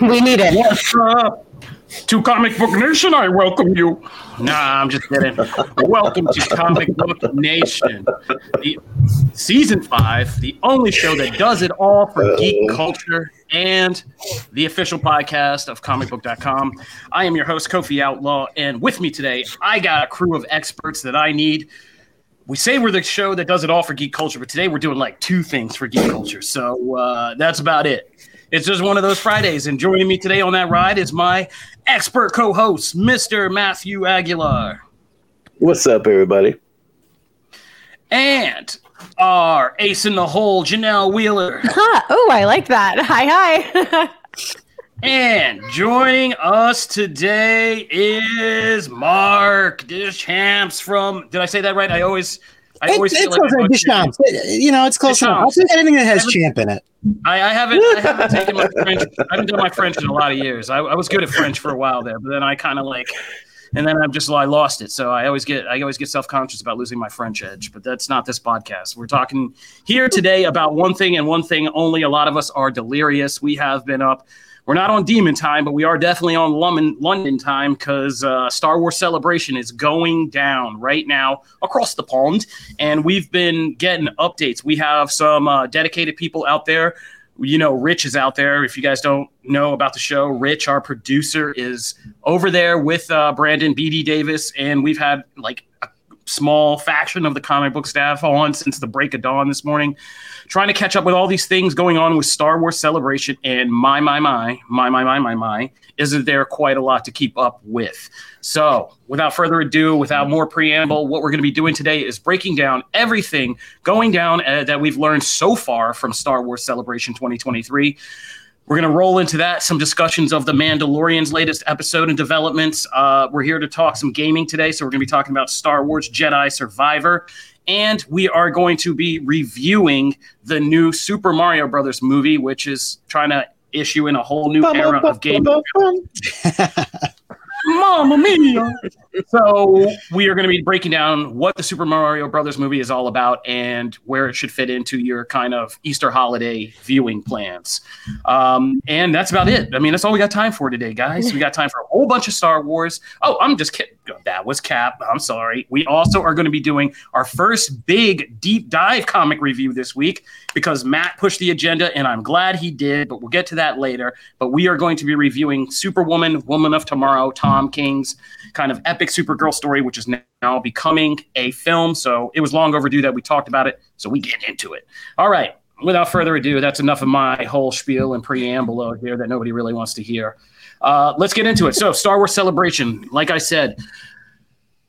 we need it. Yes, uh, to ComicBook Nation, I welcome you. Nah, I'm just kidding. welcome to ComicBook Nation, the season five, the only show that does it all for geek culture and the official podcast of comicbook.com. I am your host, Kofi Outlaw, and with me today, I got a crew of experts that I need. We say we're the show that does it all for geek culture, but today we're doing like two things for geek culture. So uh, that's about it. It's just one of those Fridays. And joining me today on that ride is my expert co host, Mr. Matthew Aguilar. What's up, everybody? And our ace in the hole, Janelle Wheeler. Huh. Oh, I like that. Hi, hi. and joining us today is Mark Deschamps from. Did I say that right? I always. I always it's, feel like close I enough. butchered it. You know, it's close enough. I'll take anything that has champ in it. I, I haven't I haven't taken my French. I haven't done my French in a lot of years. I, I was good at French for a while there, but then I kind of like, and then I'm just I lost it. So I always get I always get self conscious about losing my French edge. But that's not this podcast. We're talking here today about one thing and one thing only. A lot of us are delirious. We have been up. We're not on demon time, but we are definitely on London, London time because uh, Star Wars Celebration is going down right now across the pond, and we've been getting updates. We have some uh, dedicated people out there. You know, Rich is out there. If you guys don't know about the show, Rich, our producer, is over there with uh, Brandon BD Davis, and we've had like a small faction of the comic book staff on since the break of dawn this morning trying to catch up with all these things going on with Star Wars Celebration. And my, my, my, my, my, my, my, my, isn't there quite a lot to keep up with? So, without further ado, without more preamble, what we're going to be doing today is breaking down everything going down uh, that we've learned so far from Star Wars Celebration 2023. We're going to roll into that, some discussions of The Mandalorian's latest episode and developments. Uh, we're here to talk some gaming today. So, we're going to be talking about Star Wars Jedi Survivor. And we are going to be reviewing the new Super Mario Brothers movie, which is trying to issue in a whole new era of gaming. Mamma mia! so we are going to be breaking down what the Super Mario Brothers movie is all about and where it should fit into your kind of Easter holiday viewing plans. Um, and that's about it. I mean, that's all we got time for today, guys. We got time for a whole bunch of Star Wars. Oh, I'm just kidding. That was Cap. I'm sorry. We also are going to be doing our first big deep dive comic review this week because Matt pushed the agenda, and I'm glad he did. But we'll get to that later. But we are going to be reviewing Superwoman, Woman of Tomorrow, Tom King's kind of epic Supergirl story, which is now becoming a film. So it was long overdue that we talked about it. So we get into it. All right. Without further ado, that's enough of my whole spiel and preamble here that nobody really wants to hear. Uh, let's get into it. So, Star Wars Celebration, like I said,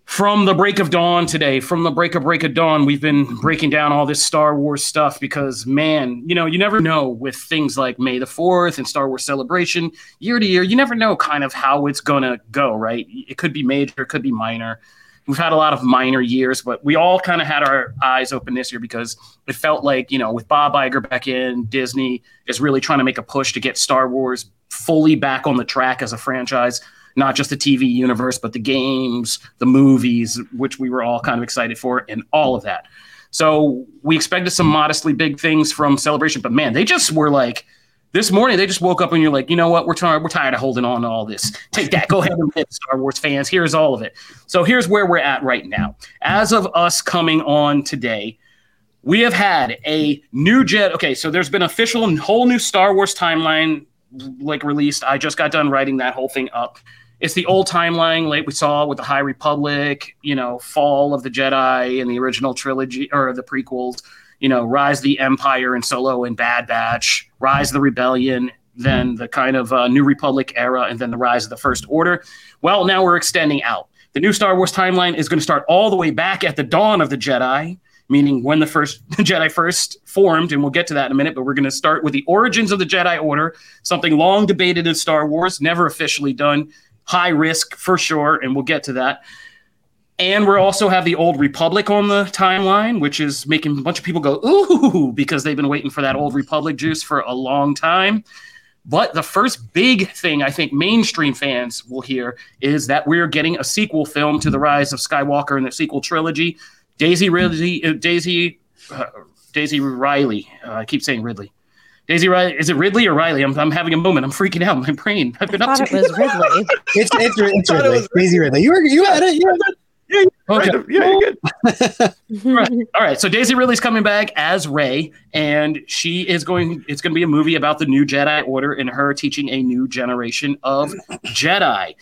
from the break of dawn today, from the break of break of dawn, we've been breaking down all this Star Wars stuff because, man, you know, you never know with things like May the 4th and Star Wars Celebration, year to year, you never know kind of how it's going to go, right? It could be major, it could be minor. We've had a lot of minor years, but we all kind of had our eyes open this year because it felt like, you know, with Bob Iger back in, Disney is really trying to make a push to get Star Wars fully back on the track as a franchise not just the TV universe, but the games, the movies, which we were all kind of excited for, and all of that. So we expected some modestly big things from Celebration, but man, they just were like this morning. They just woke up and you're like, you know what? We're tired. We're tired of holding on to all this. Take that. Go ahead and hit Star Wars fans. Here's all of it. So here's where we're at right now. As of us coming on today, we have had a new jet. Okay, so there's been official whole new Star Wars timeline like released. I just got done writing that whole thing up. It's the old timeline like we saw with the High Republic, you know, Fall of the Jedi and the original trilogy or the prequels, you know, Rise the Empire and Solo and Bad Batch, Rise the Rebellion, then the kind of uh, New Republic era, and then the Rise of the First Order. Well, now we're extending out. The new Star Wars timeline is going to start all the way back at the dawn of the Jedi, meaning when the first Jedi first formed, and we'll get to that in a minute. But we're going to start with the origins of the Jedi Order, something long debated in Star Wars, never officially done, high risk for sure, and we'll get to that. And we also have the Old Republic on the timeline, which is making a bunch of people go ooh because they've been waiting for that Old Republic juice for a long time. But the first big thing I think mainstream fans will hear is that we're getting a sequel film to the Rise of Skywalker and the sequel trilogy. Daisy really, uh, Daisy, uh, Daisy Riley. Uh, I keep saying Ridley. Daisy Riley. Is it Ridley or Riley? I'm, I'm having a moment. I'm freaking out. My brain. I've been I up thought to it was Ridley. It's it's, it's I thought it Ridley. was- Daisy Ridley. You were you had it. You had it. Okay. Right, yeah, you're good. Right. All right. So Daisy Ridley's coming back as Rey, and she is going. It's going to be a movie about the new Jedi Order and her teaching a new generation of Jedi.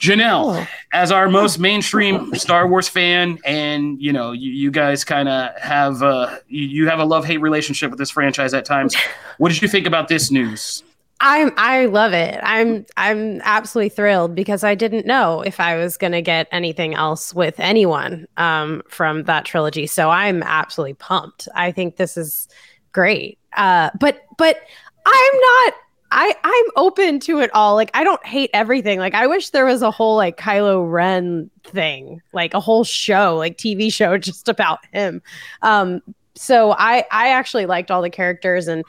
Janelle, Oh. as our most mainstream Star Wars fan, and you know, you, you guys kind of have uh, you, you have a love hate relationship with this franchise at times. What did you think about this news? I'm I love it. I'm I'm absolutely thrilled because I didn't know if I was going to get anything else with anyone um, from that trilogy. So I'm absolutely pumped. I think this is great. Uh, but but I'm not. I I'm open to it all. Like I don't hate everything. Like I wish there was a whole like Kylo Ren thing, like a whole show, like TV show just about him. Um, so I I actually liked all the characters and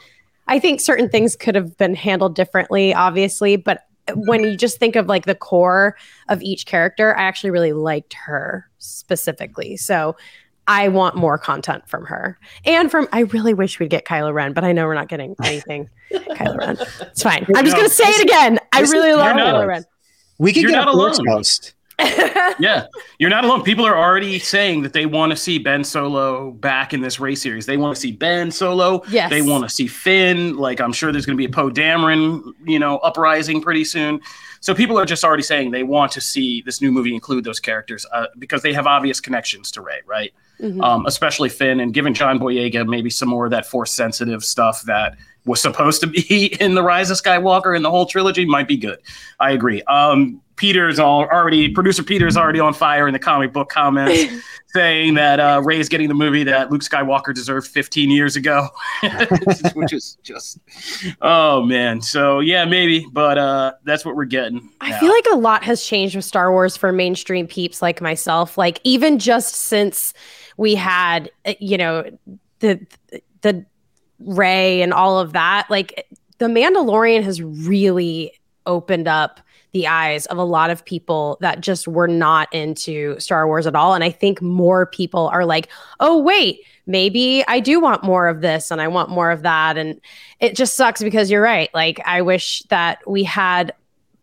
I think certain things could have been handled differently, obviously, but when you just think of like the core of each character, I actually really liked her specifically. So I want more content from her. And from I really wish we'd get Kylo Ren, but I know we're not getting anything Kylo Ren. It's fine. I'm just No, gonna say it again. I really love you're not- Kylo Ren. We could You're get not a Force alone. Ghost. yeah, you're not alone. People are already saying that they want to see Ben Solo back in this race series. They want to see Ben Solo. Yes. They want to see Finn. Like I'm sure there's going to be a Poe Dameron, you know, uprising pretty soon. So people are just already saying they want to see this new movie include those characters uh, because they have obvious connections to Rey, right? Mhm. Um, especially Finn, and giving John Boyega maybe some more of that force sensitive stuff that was supposed to be in the Rise of Skywalker and the whole trilogy might be good. I agree. Um, Peter's all already producer Peter's already on fire in the comic book comments saying that uh, Rey's getting the movie that Luke Skywalker deserved 15 years ago, which is just oh man. So yeah, maybe, but uh, that's what we're getting. I now. feel like a lot has changed with Star Wars for mainstream peeps like myself. Like even just since we had, uh, you know, the the Rey and all of that, like the Mandalorian has really opened up the eyes of a lot of people that just were not into Star Wars at all. And I think more people are like, oh, wait, maybe I do want more of this and I want more of that. And it just sucks because you're right. Like, I wish that we had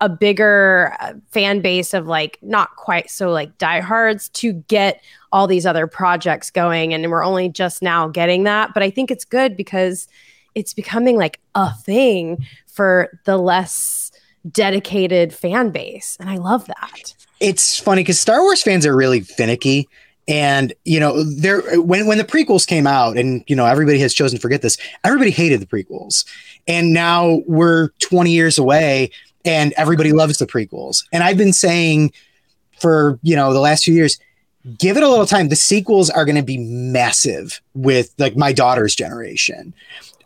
a bigger uh, fan base of like not quite so like diehards to get all these other projects going. And we're only just now getting that. But I think it's good because it's becoming like a thing for the less dedicated fan base. And I love that. It's funny because Star Wars fans are really finicky. And you know, there when when the prequels came out, and you know, everybody has chosen to forget this. Everybody hated the prequels, and now we're 20 years away, and everybody loves the prequels. And I've been saying for you know the last few years, give it a little time. The sequels are going to be massive with like my daughter's generation.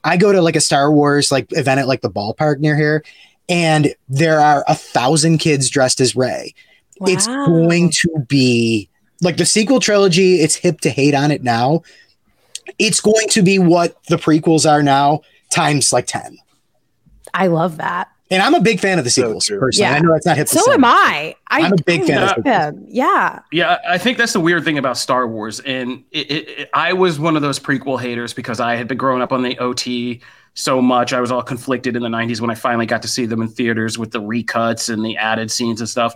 I go to like a Star Wars like event at like the ballpark near here, and there are a thousand kids dressed as Rey. It's going to be like the sequel trilogy. It's hip to hate on it now. It's going to be what the prequels are now times like ten. I love that. And I'm a big fan of the So sequels true. personally. Yeah. I know that's not hip. to So am I. I I'm a big fan of them. Yeah. Yeah, I think that's the weird thing about Star Wars, and it, it, it- I was one of those prequel haters because I had been growing up on the OT so much. I was all conflicted in the '90s when I finally got to see them in theaters with the recuts and the added scenes and stuff.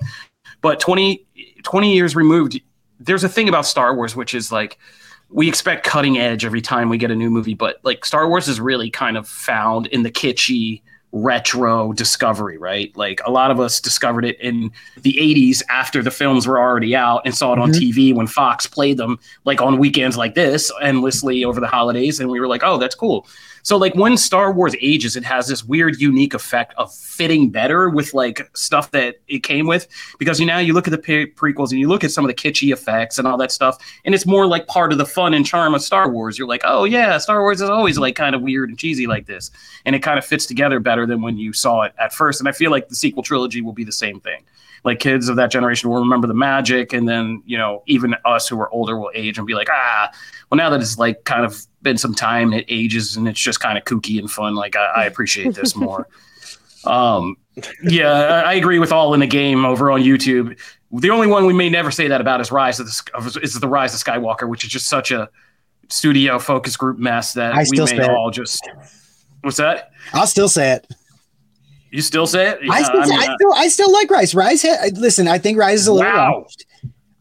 But 20, 20 years removed, there's a thing about Star Wars which is like we expect cutting edge every time we get a new movie, but like Star Wars is really kind of found in the kitschy retro discovery, right? Like a lot of us discovered it in the 80s after the films were already out and saw it on Mhm. TV when Fox played them like on weekends like this endlessly over the holidays and we were like, "Oh, that's cool." So like when Star Wars ages, it has this weird unique effect of fitting better with like stuff that it came with because you now you look at the pre- prequels and you look at some of the kitschy effects and all that stuff and it's more like part of the fun and charm of Star Wars. You're like, "Oh yeah, Star Wars is always like kind of weird and cheesy like this." And it kind of fits together better than when you saw it at first. And I feel like the sequel trilogy will be the same thing like kids of that generation will remember the magic and then you know even us who are older will age and be like ah well now that it's like kind of been some time and it ages and it's just kind of kooky and fun like i, I appreciate this more um yeah I, agree with all in the game over on youtube the only one we may never say that about is rise of the is the rise of skywalker which is just such a studio focus group mess that I we may all just. What's that? I'll still say it. You still say it? I, still, I mean, I, uh, still, I still like Rise. Rise, ha- listen, I think Rise is a little Wow. rushed.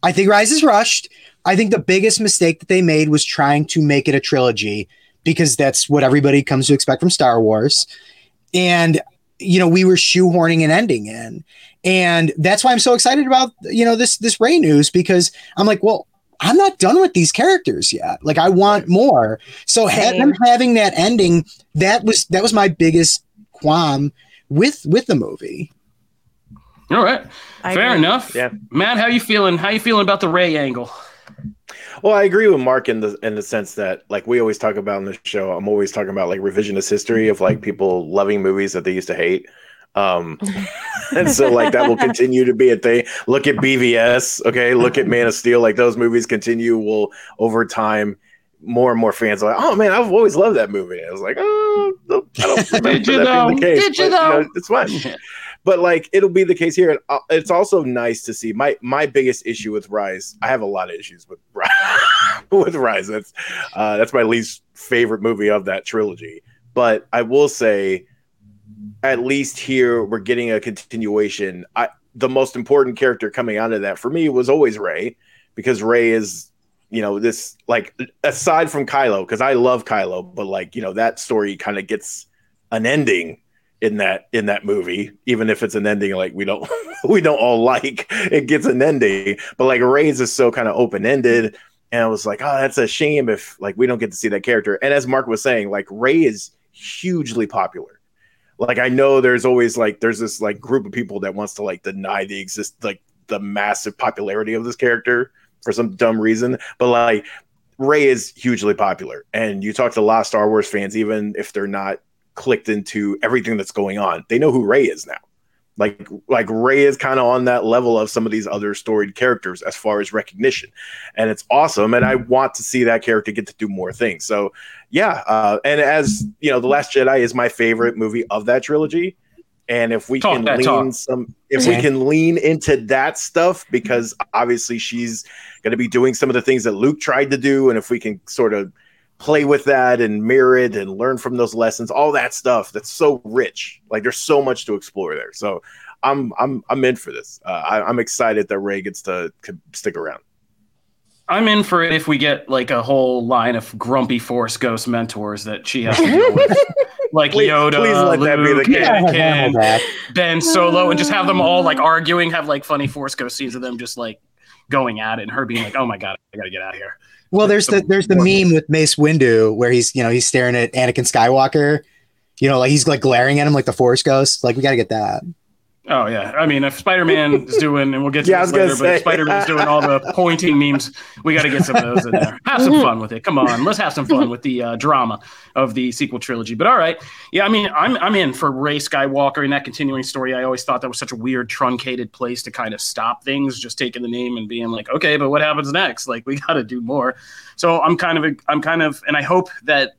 I think Rise is rushed. I think the biggest mistake that they made was trying to make it a trilogy because that's what everybody comes to expect from Star Wars. And, you know, we were shoehorning an ending in. And that's why I'm so excited about, you know, this this Rey news because I'm like, well, I'm not done with these characters yet. Like I want more. So ha- them having that ending, that was that was my biggest qualm with with the movie. all right. I Fair agree. enough. Yeah. Matt, how you feeling? How you feeling about the Rey angle? Well, I agree with Mark in the in the sense that like we always talk about in the show, I'm always talking about like revisionist history of like people loving movies that they used to hate. Um and so like that will continue to be a thing. Look at BVS, okay? Look at Man of Steel. Like those movies continue will over time more and more fans are like, oh man, I've always loved that movie. I was like, oh, I don't remember Did you that though? being the case. Did you but, know, though? it's fine but like it'll be the case here and uh, it's also nice to see my my biggest issue with rise i have a lot of issues with rise with rise that's uh that's my least favorite movie of that trilogy but i will say at least here we're getting a continuation i the most important character coming out of that for me was always rey because rey is you know this like aside from kylo because i love kylo but like you know that story kind of gets an ending in that in that movie even if it's an ending like we don't we don't all like it gets an ending. But like rey's is so kind of open-ended and i was like oh that's a shame if like we don't get to see that character. And as mark was saying like rey is hugely popular. Like i know there's always like there's this like group of people that wants to like deny the exist like the massive popularity of this character for some dumb reason but like rey is hugely popular and you talk to a lot of star wars fans even if they're not clicked into everything that's going on. They know who Rey is now. Like like Rey is kind of on that level of some of these other storied characters as far as recognition, and it's awesome. And I want to see that character get to do more things. So yeah, uh, and as you know, the Last Jedi is my favorite movie of that trilogy. And if we Talk can lean talk. some, if we can lean into that stuff, because obviously she's going to be doing some of the things that Luke tried to do, and if we can sort of play with that and mirror it and learn from those lessons all that stuff that's so rich like there's so much to explore there. So i'm i'm i'm in for this. Uh, I, i'm excited that rey gets to, to stick around. I'm in for it if we get like a whole line of grumpy Force Ghost mentors that she has to deal with, like Please- Yoda, please let that be the Luke, case. Yeah, Anakin. Ben Solo, and just have them all like arguing, have like funny Force Ghost scenes of them just like going at it, and her being like, "Oh my god, I gotta get out of here." Well, there's the there's the meme with Mace Windu where he's you know he's staring at Anakin Skywalker, you know, like he's like glaring at him like the Force Ghost. Like we got to get that. Oh yeah, I mean, if Spider Man is doing, and we'll get to Yeah, this later, but say. if Spider Man's doing all the pointing memes, we got to get some of those in there. Have some fun with it. Come on, let's have some fun with the uh, drama of the sequel trilogy. But all right, yeah, I mean, I'm I'm in for Rey Skywalker and that continuing story. I always thought that was such a weird, truncated place to kind of stop things, just taking the name and being like, okay, but what happens next? Like, we got to do more. So I'm kind of, I'm kind of, and I hope that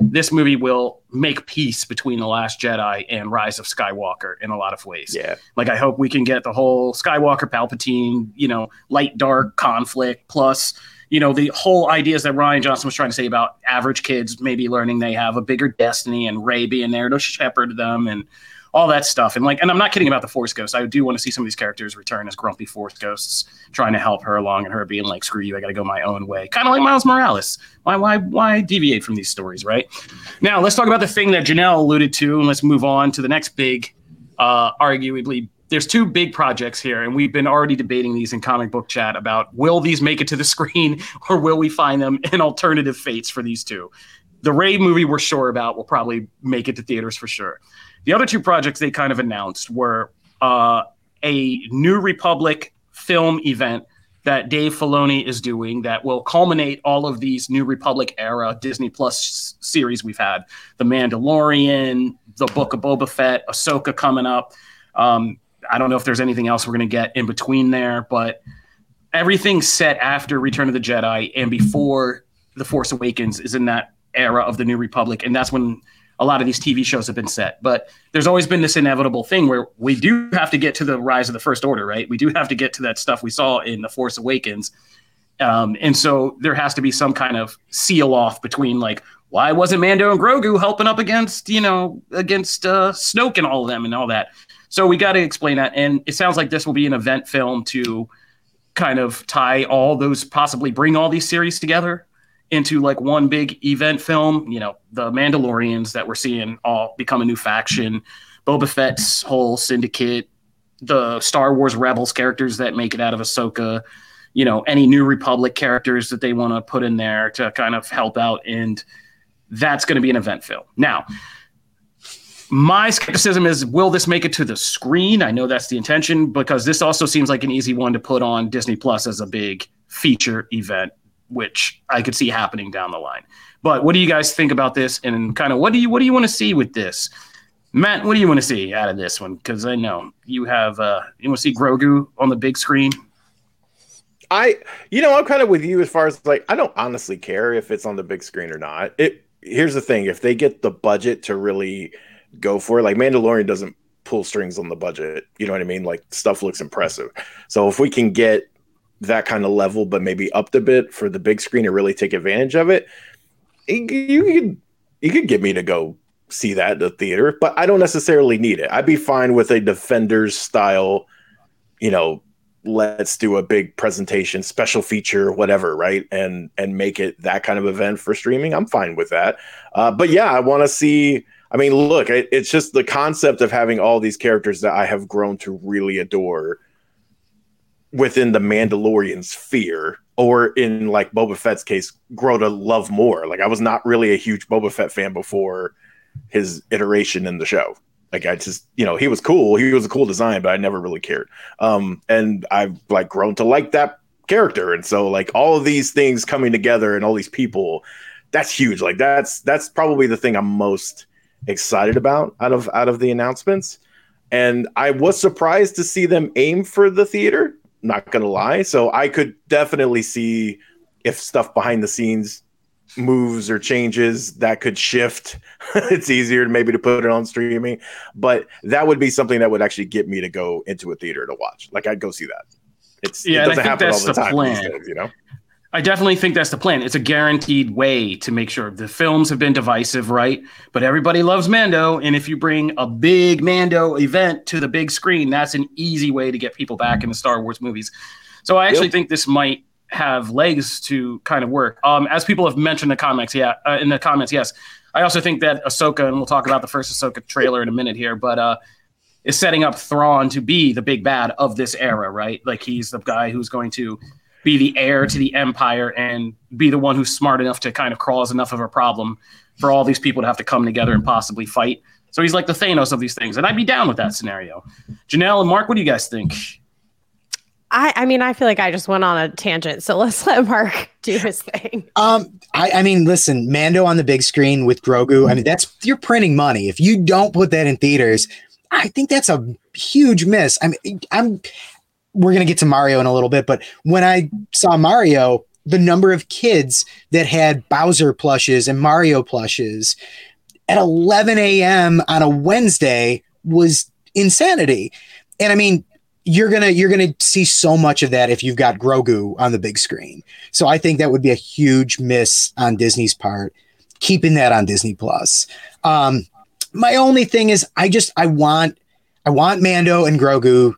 this movie will make peace between the Last Jedi and Rise of Skywalker in a lot of ways. yeah Like I hope we can get the whole Skywalker Palpatine, you know, light dark conflict plus, you know, the whole ideas that Rian Johnson was trying to say about average kids maybe learning they have a bigger destiny and Rey being there to shepherd them and all that stuff. And like and I'm not kidding about the Force Ghosts. I do want to see some of these characters return as grumpy Force Ghosts trying to help her along and her being like, screw you, I gotta go my own way. Kind of like Miles Morales. Why why why deviate from these stories, right? Now let's talk about the thing that Janelle alluded to, and let's move on to the next big uh, arguably there's two big projects here and we've been already debating these in comic book chat about will these make it to the screen or will we find them in alternative fates for these two the rey movie we're sure about will probably make it to theaters for sure the other two projects they kind of announced were uh, a new republic film event that Dave Filoni is doing that will culminate all of these New Republic era Disney Plus series we've had. The Mandalorian, The Book of Boba Fett, Ahsoka coming up. Um, I don't know if there's anything else we're going to get in between there, but everything's set after Return of the Jedi and before The Force Awakens is in that era of the New Republic. And that's when a lot of these TV shows have been set. But there's always been this inevitable thing where we do have to get to the rise of the First Order, right? We do have to get to that stuff we saw in The Force Awakens. Um, and so there has to be some kind of seal off between like why wasn't Mando and Grogu helping up against you know against uh, Snoke and all of them and all that. So we got to explain that, and it sounds like this will be an event film to kind of tie all those possibly bring all these series together into like one big event film. You know, the Mandalorians that we're seeing all become a new faction, Boba Fett's whole syndicate, the Star Wars Rebels characters that make it out of Ahsoka, you know, any New Republic characters that they want to put in there to kind of help out. And that's going to be an event film. Now, my skepticism is will this make it to the screen? I know that's the intention because this also seems like an easy one to put on Disney Plus as a big feature event, which I could see happening down the line. But what do you guys think about this and kind of what do you what do you want to see with this? Matt, what do you want to see out of this one? Because I know you have uh you want to see Grogu on the big screen. I, you know, I'm kind of with you as far as like I don't honestly care if it's on the big screen or not. It here's the thing: if they get the budget to really go for it, like Mandalorian doesn't pull strings on the budget. You know what I mean? Like stuff looks impressive. So if we can get that kind of level, but maybe up the bit for the big screen to really take advantage of it, you could you could get me to go see that at the theater, but I don't necessarily need it. I'd be fine with a Defenders style, you know, let's do a big presentation, special feature, whatever, right? And and make it that kind of event for streaming. I'm fine with that. Uh, but yeah, I want to see. I mean, look, it, it's just the concept of having all these characters that I have grown to really adore within the Mandalorian sphere, or in like Boba Fett's case, grow to love more. Like I was not really a huge Boba Fett fan before his iteration in the show. Like I just, you know, he was cool. He was a cool design, but I never really cared. Um, and I've like grown to like that character. And so like all of these things coming together and all these people, that's huge. Like that's that's probably the thing I'm most excited about out of out of the announcements. And I was surprised to see them aim for the theater, not gonna lie. So I could definitely see if stuff behind the scenes moves or changes that could shift it's easier maybe to put it on streaming but that would be something that would actually get me to go into a theater to watch like i'd go see that it's yeah it doesn't happen all the, the time plan. Days, you know I definitely think that's the plan. It's a guaranteed way to make sure the films have been divisive, right? But everybody loves Mando. And if you bring a big Mando event to the big screen, that's an easy way to get people back in the Star Wars movies. So I actually yep. think this might have legs to kind of work. Um, as people have mentioned in the comments, yeah, uh, in the comments, yes. I also think that Ahsoka, and we'll talk about the first Ahsoka trailer in a minute here, but uh, is setting up Thrawn to be the big bad of this era, right? Like he's the guy who's going to be the heir to the Empire and be the one who's smart enough to kind of cause enough of a problem for all these people to have to come together and possibly fight. So he's like the Thanos of these things, and I'd be down with that scenario. Janelle and Mark, what do you guys think? I, I mean, I feel like I just went on a tangent, so let's let Mark do his thing. Um, I, I mean, listen, Mando on the big screen with Grogu. I mean, that's you're printing money. If you don't put that in theaters, I think that's a huge miss. I mean, I'm. We're gonna get to Mario in a little bit, but when I saw Mario, the number of kids that had Bowser plushes and Mario plushes at 11 a.m. on a Wednesday was insanity. And I mean, you're gonna you're gonna see so much of that if you've got Grogu on the big screen. So I think that would be a huge miss on Disney's part, keeping that on Disney Plus. Um, my only thing is, I just I want I want Mando and Grogu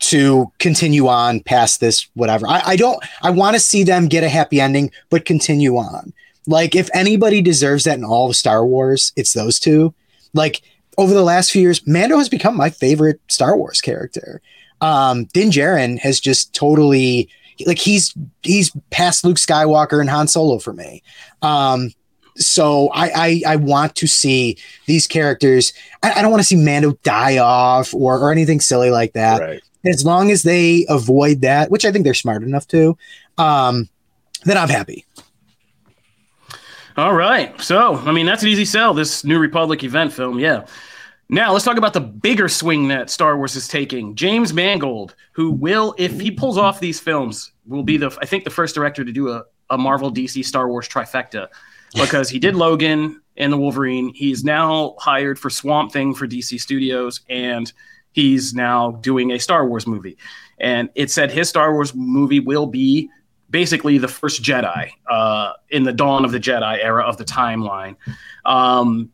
to continue on past this whatever. I, I don't I want to see them get a happy ending, but continue on. Like if anybody deserves that in all of Star Wars, it's those two. Like over the last few years, Mando has become my favorite Star Wars character um, Din Djarin has just totally like he's he's past Luke Skywalker and Han Solo for me. Um, so I, I, I want to see these characters. I, I don't want to see Mando die off or or anything silly like that. Right. As long as they avoid that, which I think they're smart enough to, um, then I'm happy. All right. So, I mean, that's an easy sell. This New Republic event film, yeah. Now let's talk about the bigger swing that Star Wars is taking. James Mangold, who will, if he pulls off these films, will be the I think the first director to do a, a Marvel DC Star Wars trifecta because he did Logan and the Wolverine. He's now hired for Swamp Thing for DC Studios, and he's now doing a Star Wars movie. And it said his Star Wars movie will be basically the first Jedi uh, in the dawn of the Jedi era of the timeline. Um,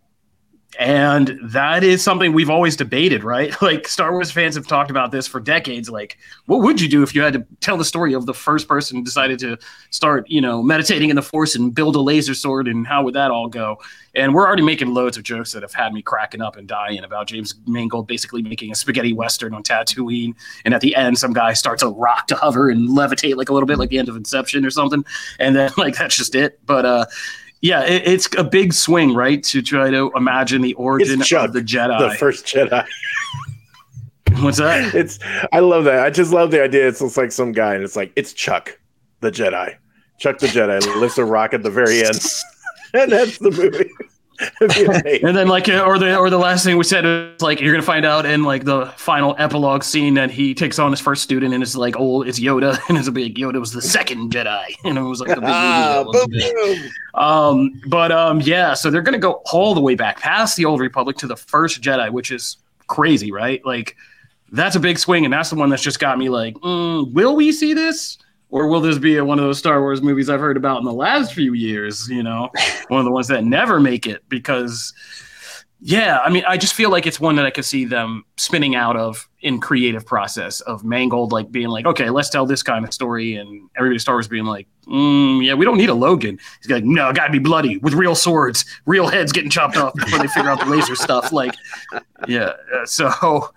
and that is something we've always debated, right? Like Star Wars fans have talked about this for decades. Like, what would you do if you had to tell the story of the first person decided to start, you know, meditating in the Force and build a laser sword, and how would that all go? And we're already making loads of jokes that have had me cracking up and dying about James Mangold basically making a spaghetti western on Tatooine, and at the end, some guy starts a rock to hover and levitate like a little bit, like the end of Inception or something, and then like that's just it. But uh, yeah, it, it's a big swing, right? To try to imagine the origin Chuck, of the Jedi. The first Jedi. What's that? It's I love that. I just love the idea. It's, it's like some guy, and it's like it's Chuck, the Jedi. Chuck the Jedi lifts a rock at the very end, and that's the movie. and then like or the or the last thing we said is like you're gonna find out in like the final epilogue scene that he takes on his first student and it's like oh it's Yoda and it's a big Yoda was the second Jedi and it was like the big ah, boom, boom. um but um yeah so they're gonna go all the way back past the old Republic to the first Jedi which is crazy right? Like that's a big swing and that's the one that's just got me like mm, will we see this or will this be a, one of those Star Wars movies I've heard about in the last few years? You know, one of the ones that never make it because, yeah, I mean, I just feel like it's one that I could see them spinning out of in creative process of Mangold, like being like, okay, let's tell this kind of story, and everybody Star Wars being like, mm, yeah, we don't need a Logan. He's like, no, gotta be bloody with real swords, real heads getting chopped off before they figure out the laser stuff. Like, yeah, uh, so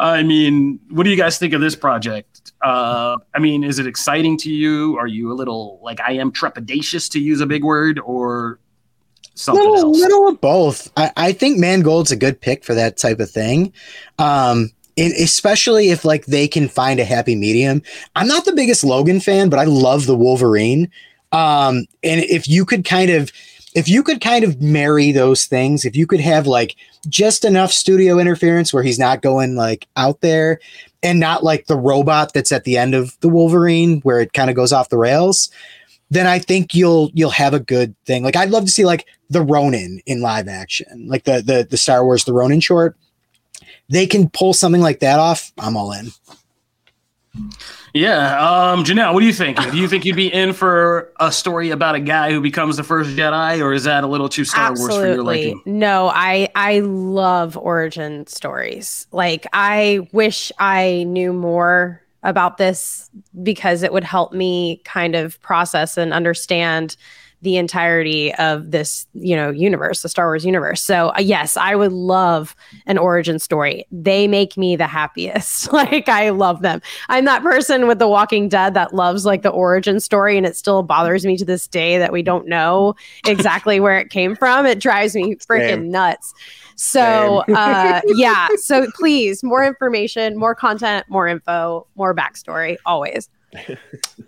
I mean, what do you guys think of this project? Uh, I mean, is it exciting to you? Are you a little like I am trepidatious to use a big word, or something little, else? Little of both. I, I think Mangold's a good pick for that type of thing. Um, especially if like they can find a happy medium. I'm not the biggest Logan fan, but I love the Wolverine. Um, and if you could kind of if you could kind of marry those things, if you could have like just enough studio interference where he's not going like out there and not like the robot that's at the end of the Wolverine where it kind of goes off the rails, then I think you'll you'll have a good thing. Like I'd love to see like the Ronin in live action, like the the the Star Wars the Ronin short. They can pull something like that off. I'm all in. Yeah, um, Janelle, what do you think? Do you think you'd be in for a story about a guy who becomes the first Jedi, or is that a little too Star Absolutely. Wars for your liking? No, I I love origin stories. Like, I wish I knew more about this because it would help me kind of process and understand the entirety of this, you know, universe, the Star Wars universe. So, uh, yes, I would love an origin story. They make me the happiest. like I love them. I'm that person with The Walking Dead that loves like the origin story and it still bothers me to this day that we don't know exactly where it came from. It drives me freaking nuts. So, uh, yeah. So please, more information, more content, more info, more backstory, always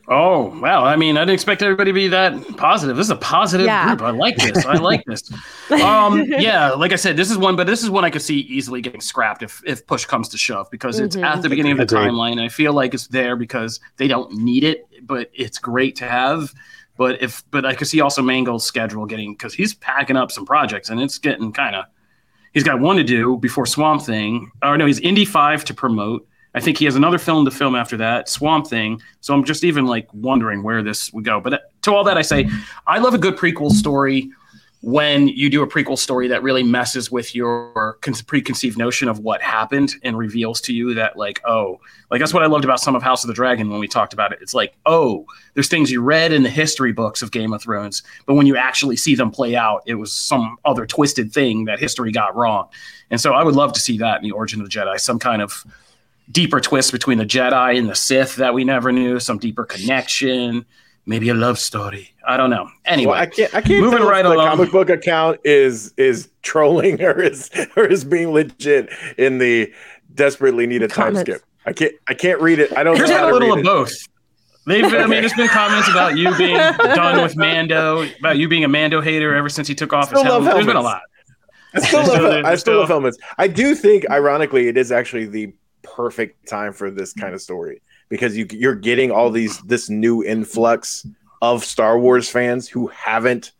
oh wow! I mean, I didn't expect everybody to be that positive. This is a positive yeah. group. I like this. I like this. Um, yeah, like I said, this is one, but this is one I could see easily getting scrapped if if push comes to shove because it's mm-hmm. at the beginning of the Agreed. timeline. I feel like it's there because they don't need it, but it's great to have. But if but I could see also Mangold's schedule getting because he's packing up some projects and it's getting kind of. He's got one to do before Swamp Thing. Or no, he's Indy Five to promote. I think he has another film to film after that, Swamp Thing. So I'm just even like wondering where this would go. But uh, to all that, I say, I love a good prequel story when you do a prequel story that really messes with your preconceived notion of what happened and reveals to you that like oh like that's what i loved about some of house of the dragon when we talked about it it's like oh there's things you read in the history books of game of thrones but when you actually see them play out it was some other twisted thing that history got wrong and so i would love to see that in the origin of the jedi some kind of deeper twist between the Jedi and the Sith that we never knew, some deeper connection, maybe a love story. I don't know. Anyway, well, I can't. I can't. Moving right along. The comic book account is is trolling or is or is being legit in the desperately needed time skip. I can't. I can't read it. I don't. There's been a little of it. both. They've, okay. I mean, there's been comments about you being done with Mando, about you being a Mando hater ever since he took off his helmet. There's been a lot. I still love. I still love helmets. I do think, ironically, it is actually the perfect time for this kind of story because you you're getting all these this new influx of Star Wars fans who haven't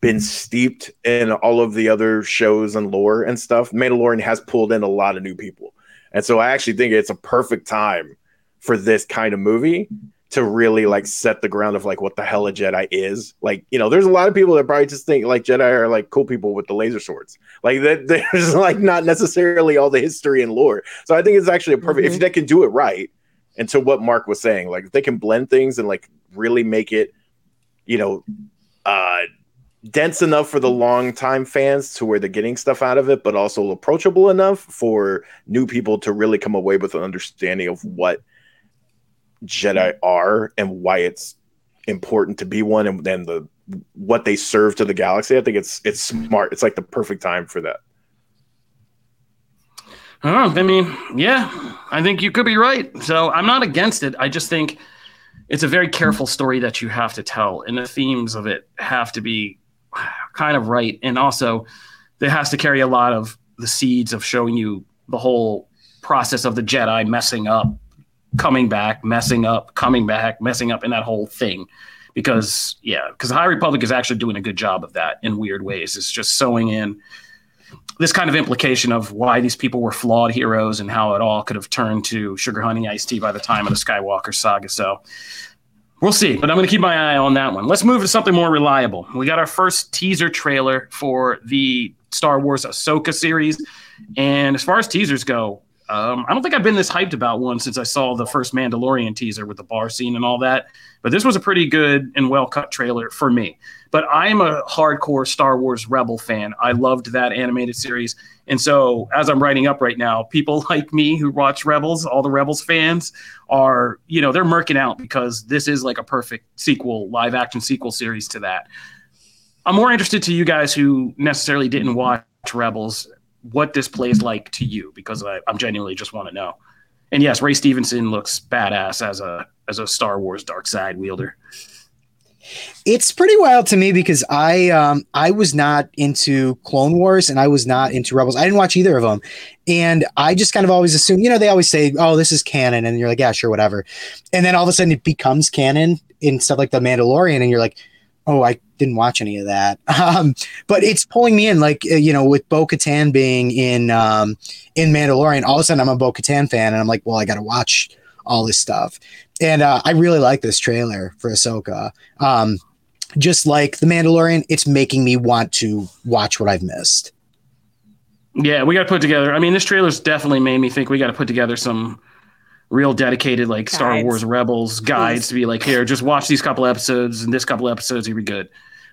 been steeped in all of the other shows and lore and stuff. Mandalorian has pulled in a lot of new people. And so I actually think it's a perfect time for this kind of movie to really like set the ground of like what the hell a Jedi is. Like, you know, there's a lot of people that probably just think like Jedi are like cool people with the laser swords. Like that there's like not necessarily all the history and lore. So I think it's actually a perfect Mhm. if they can do it right. And to what Mark was saying, like if they can blend things and like really make it, you know, uh dense enough for the long time fans to where they're getting stuff out of it, but also approachable enough for new people to really come away with an understanding of what Jedi hmm. are and why it's important to be one and then the what they serve to the galaxy. I think it's it's smart. It's like the perfect time for that. Oh, I mean, yeah, I think you could be right. So I'm not against it. I just think it's a very careful story that you have to tell, and the themes of it have to be kind of right. And also, it has to carry a lot of the seeds of showing you the whole process of the Jedi messing up, coming back, messing up, coming back, messing up, in that whole thing. Because yeah, because the High Republic is actually doing a good job of that in weird ways. It's just sewing in this kind of implication of why these people were flawed heroes and how it all could have turned to sugar honey iced tea by the time of the Skywalker saga. So we'll see, but I'm going to keep my eye on that one. Let's move to something more reliable. We got our first teaser trailer for the Star Wars Ahsoka series, and as far as teasers go, um, I don't think I've been this hyped about one since I saw the first Mandalorian teaser with the bar scene and all that. But this was a pretty good and well cut trailer for me. But I'm a hardcore Star Wars Rebel fan. I loved that animated series. And so, as I'm writing up right now, people like me who watch Rebels, all the Rebels fans, are, you know, they're murking out because this is like a perfect sequel, live action sequel series to that. I'm more interested to you guys who necessarily didn't watch Rebels, what this plays like to you, because I, I'm genuinely just want to know. And yes, Ray Stevenson looks badass as a as a Star Wars dark side wielder. It's pretty wild to me because I um I was not into Clone Wars and I was not into Rebels. I didn't watch either of them. And I just kind of always assume, you know, they always say, "Oh, this is canon." And you're like, "Yeah, sure, whatever." And then all of a sudden it becomes canon in stuff like The Mandalorian and you're like, "Oh, I didn't watch any of that." Um but it's pulling me in like you know, with Bo-Katan being in um in Mandalorian, all of a sudden I'm a Bo-Katan fan and I'm like, "Well, I got to watch all this stuff." And uh, I really like this trailer for Ahsoka. Um, just like The Mandalorian, it's making me want to watch what I've missed. Yeah, we got to put together. I mean, this trailer's definitely made me think we got to put together some real dedicated like Star Wars Rebels guides to be like, here, just watch these couple episodes and this couple episodes, you'll be good.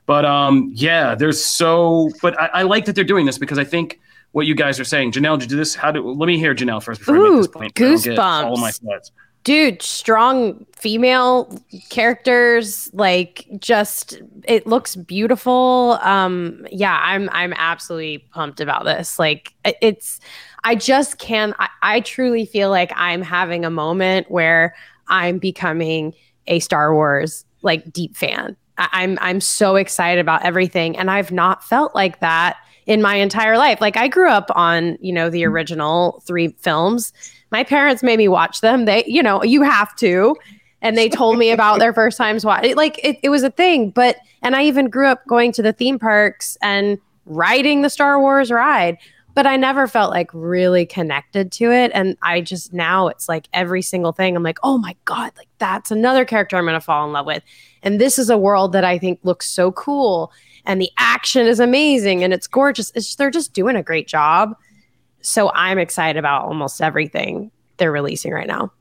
But um, yeah, there's so. But I, I like that they're doing this because I think what you guys are saying, Janelle, did you do this? How do? Let me hear Janelle first before I make this point. so I don't get goosebumps. All my thoughts. dude strong female characters like just it looks beautiful um yeah i'm i'm absolutely pumped about this like it's i just can I, I truly feel like i'm having a moment where i'm becoming a star wars like deep fan I, i'm i'm so excited about everything and i've not felt like that in my entire life like i grew up on you know the original three films my parents made me watch them. They, you know, you have to. And they told me about their first times watch. It, like it, it was a thing. But and I even grew up going to the theme parks and riding the Star Wars ride. But I never felt like really connected to it. And I just now it's like every single thing. I'm like, oh my God, like that's another character I'm gonna fall in love with. And this is a world that I think looks so cool. And the action is amazing and it's gorgeous. It's they're just doing a great job. So I'm excited about almost everything they're releasing right now.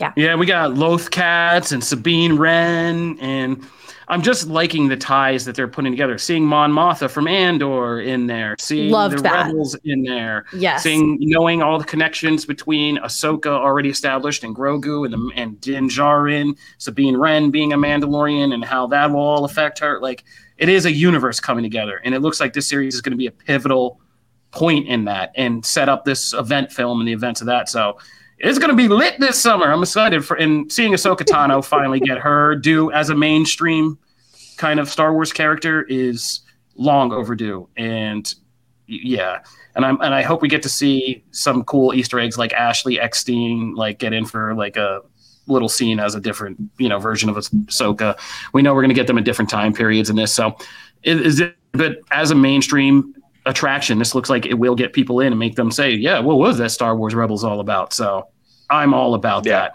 Yeah, Yeah, we got Loth Cats and Sabine Wren, and I'm just liking the ties that they're putting together. Seeing Mon Mothma from Andor in there, seeing Loved the that. Rebels in there, Yes. seeing knowing all the connections between Ahsoka already established and Grogu and the, and Din Djarin, Sabine Wren being a Mandalorian, and how that will all affect her. Like it is a universe coming together, and it looks like this series is going to be a pivotal point in that and set up this event film and the events of that. So it's going to be lit this summer. I'm excited for and seeing Ahsoka Tano finally get her due as a mainstream kind of Star Wars character is long overdue. And yeah, and I'm and I hope we get to see some cool Easter eggs like Ashley Eckstein like get in for like a little scene as a different you know version of Ahsoka. We know we're going to get them at different time periods in this. So is, is it? But as a mainstream attraction, this looks like it will get people in and make them say, "Yeah, what was that Star Wars Rebels all about?" So I'm all about Yeah.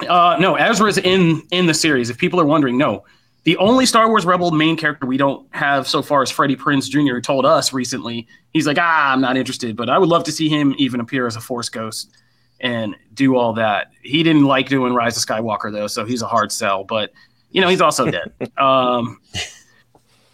that. Uh, no, Ezra's in in the series. If people are wondering, no, the only Star Wars Rebel main character we don't have so far is Freddie Prinze Jr. Who told us recently he's like, ah, I'm not interested, but I would love to see him even appear as a Force ghost and do all that. He didn't like doing Rise of Skywalker though, so he's a hard sell. But you know, he's also dead. Um,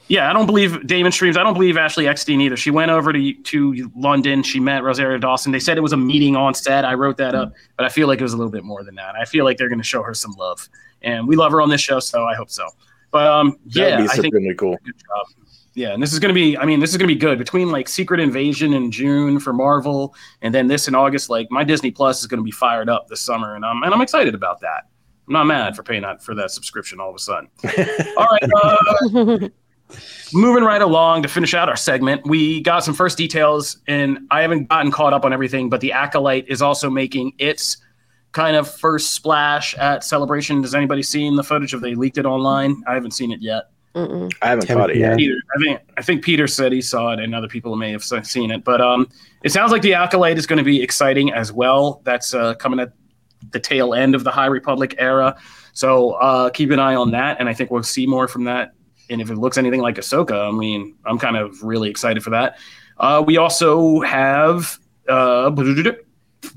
yeah, I don't believe Damon Streams. I don't believe Ashley Eckstein either. She went over to to London. She met Rosario Dawson. They said it was a meeting on set. I wrote that up, but I feel like it was a little bit more than that. I feel like they're going to show her some love, and we love her on this show, so I hope so. But um, yeah, I think really cool. Good job. Yeah, and this is going to be. I mean, this is going to be good between like Secret Invasion in June for Marvel, and then this in August. Like my Disney Plus is going to be fired up this summer, and I'm and I'm excited about that. I'm not mad for paying that for that subscription all of a sudden. all right. Uh, moving right along to finish out our segment, we got some first details, and I haven't gotten caught up on everything, but the Acolyte is also making its kind of first splash at Celebration. Has anybody seen the footage? of they leaked it online? I haven't seen it yet. Mm-mm. I haven't caught it yet. Peter, I think I think Peter said he saw it, and other people may have seen it. But um, it sounds like the Acolyte is going to be exciting as well. That's uh, coming at the tail end of the High Republic era. So uh, keep an eye on that, and I think we'll see more from that and if it looks anything like Ahsoka, I mean, I'm kind of really excited for that. Uh, we also have uh,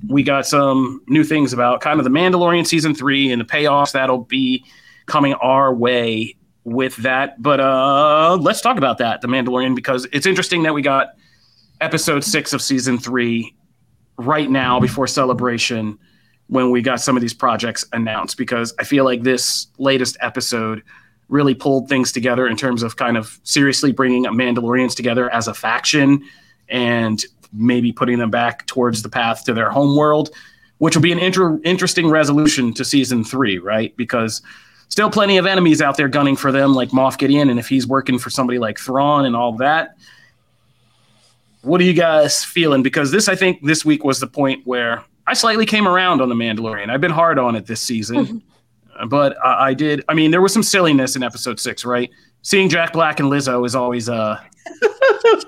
we got some new things about kind of the Mandalorian season three and the payoffs that'll be coming our way with that. But uh, let's talk about that, the Mandalorian, because it's interesting that we got episode six of season three right now before celebration when we got some of these projects announced because I feel like this latest episode really pulled things together in terms of kind of seriously bringing Mandalorians together as a faction and maybe putting them back towards the path to their home world, which will be an inter- interesting resolution to season three, right? Because still plenty of enemies out there gunning for them, like Moff Gideon, and if he's working for somebody like Thrawn and all that. What are you guys feeling? Because this, I think, this week was the point where I slightly came around on the Mandalorian. I've been hard on it this season. but I, I did. I mean, there was some silliness in episode six, right? Seeing Jack Black and Lizzo is always uh,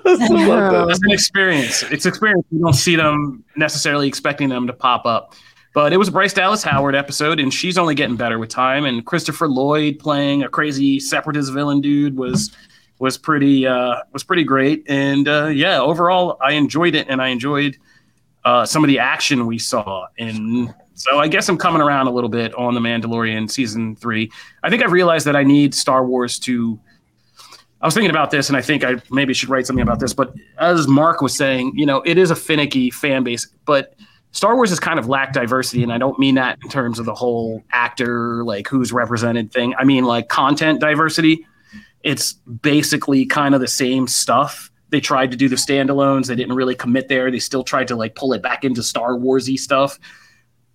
it's an experience. It's experience. You don't see them necessarily expecting them to pop up. But it was a Bryce Dallas Howard episode, and she's only getting better with time. And Christopher Lloyd playing a crazy separatist villain dude was was pretty uh, was pretty great. And uh, yeah, overall, I enjoyed it, and I enjoyed uh, some of the action we saw. And so I guess I'm coming around a little bit on the Mandalorian season three. I think I realized that I need Star Wars to. I was thinking about this, and I think I maybe should write something about this. But as Mark was saying, you know, it is a finicky fan base, but Star Wars has kind of lacked diversity, and I don't mean that in terms of the whole actor, like who's represented thing. I mean like content diversity. It's basically kind of the same stuff. They tried to do the standalones, they didn't really commit there. They still tried to like pull it back into Star Warsy stuff.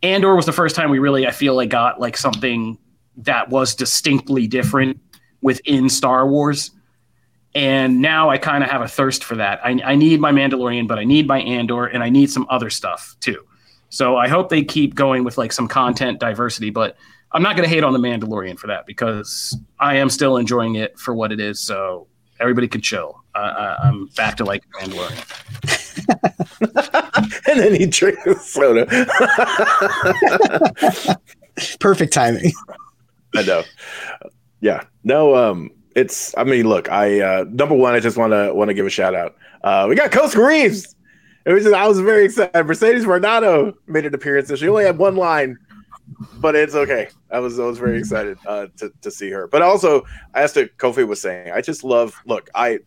Andor was the first time we really, I feel like, got like something that was distinctly different within Star Wars. And now I kind of have a thirst for that. I, I need my Mandalorian, but I need my Andor, and I need some other stuff too. So I hope they keep going with like some content diversity, but I'm not going to hate on the Mandalorian for that because I am still enjoying it for what it is. So everybody can chill. Uh, I'm back to like Mandalorian. and then he drinks soda. Perfect timing. I know. Yeah. No, um, it's I mean, look, I uh number one, I just wanna wanna give a shout out. Uh we got Koska Reeves. It was just, I was very excited. Mercedes Varnado made an appearance. She only had one line, but it's okay. I was I was very excited uh, to to see her. But also, as to Kofi was saying, I just love. Look, I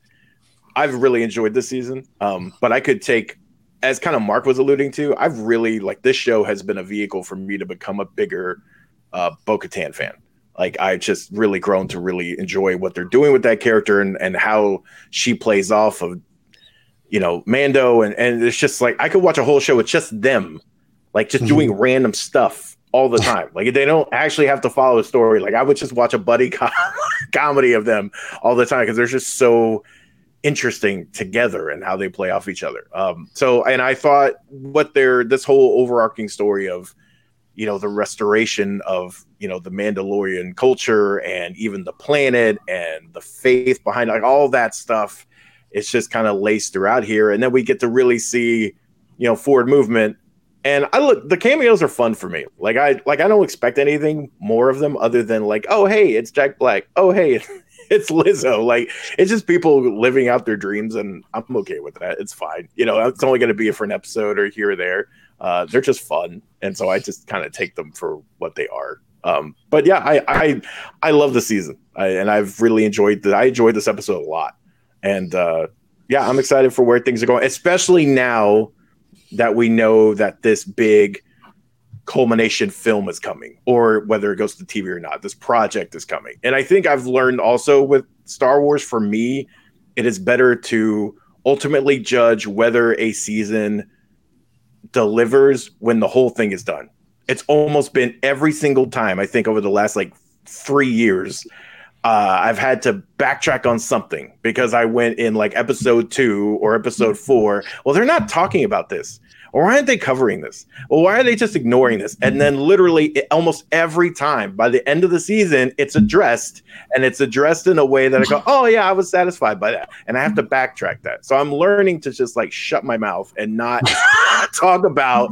I've really enjoyed this season. Um, but I could take, as kind of Mark was alluding to, I've really like this show has been a vehicle for me to become a bigger uh, Bo Katan fan. Like I've just really grown to really enjoy what they're doing with that character and and how she plays off of, you know, Mando and and it's just like I could watch a whole show with just them, like just mm-hmm. doing random stuff all the time. Like they don't actually have to follow a story. Like I would just watch a buddy com- comedy of them all the time because they're just so interesting together and how they play off each other. Um, so, and I thought what their this whole overarching story of, you know, the restoration of you know the Mandalorian culture and even the planet and the faith behind like all that stuff. It's just kind of laced throughout here, and then we get to really see, you know, forward movement And I look the cameos are fun for me. Like I like I don't expect anything more of them other than like, oh hey, it's Jack Black. Oh hey, it's Lizzo. Like it's just people living out their dreams, and I'm okay with that. It's fine. You know, it's only going to be for an episode or here or there. Uh, they're just fun, and so I just kind of take them for what they are. Um, but yeah, I I I love the season, I, and I've really enjoyed that. I enjoyed this episode a lot, and uh, yeah, I'm excited for where things are going, especially now that we know that this big culmination film is coming, or whether it goes to TV or not. This project is coming, and I think I've learned also with Star Wars. For me, it is better to ultimately judge whether a season delivers when the whole thing is done. It's almost been every single time I think over the last like three years. Uh, I've had to backtrack on something because I went in like episode two or episode four. Well, they're not talking about this. Or why aren't they covering this? Well, why are they just ignoring this? And then literally it, almost every time by the end of the season, it's addressed and it's addressed in a way that I go, oh yeah, I was satisfied by that. And I have to backtrack that. So I'm learning to just like shut my mouth and not talk about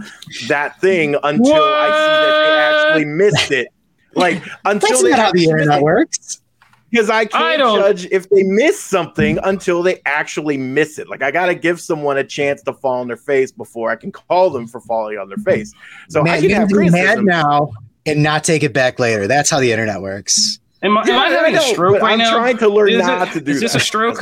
that thing until what? I see that they actually missed it. Like until That's they not how the internet works because I can't I judge if they miss something until they actually miss it. Like I got to give someone a chance to fall on their face before I can call them for falling on their face. So Man, I can have be mad now and not take it back later. That's how the internet works. Am, I, am I having a stroke right I'm now? trying to learn is not it, to do. Is this a stroke?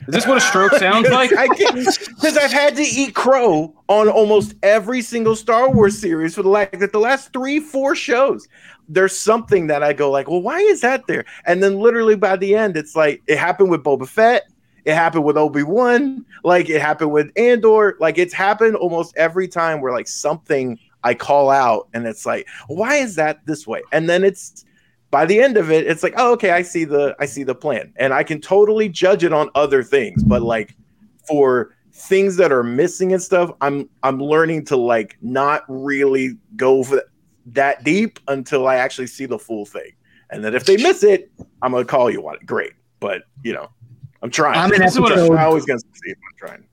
Is this what a stroke sounds like? Because I've had to eat crow on almost every single Star Wars series for the like the last three, four shows there's something that I go like, well, why is that there? And then literally by the end, it's like it happened with Boba Fett, it happened with Obi Wan, like it happened with Andor, like it's happened almost every time where like something I call out, and it's like, why is that this way? And then it's by the end of it, it's like, oh, okay, I see the I see the plan, and I can totally judge it on other things, but like for things that are missing and stuff, I'm I'm learning to like not really go for that deep until I actually see the full thing. And then if they miss it, I'm gonna call you on it. Great, but you know, I'm trying. I'm an episode. I'm always gonna succeed. I'm trying.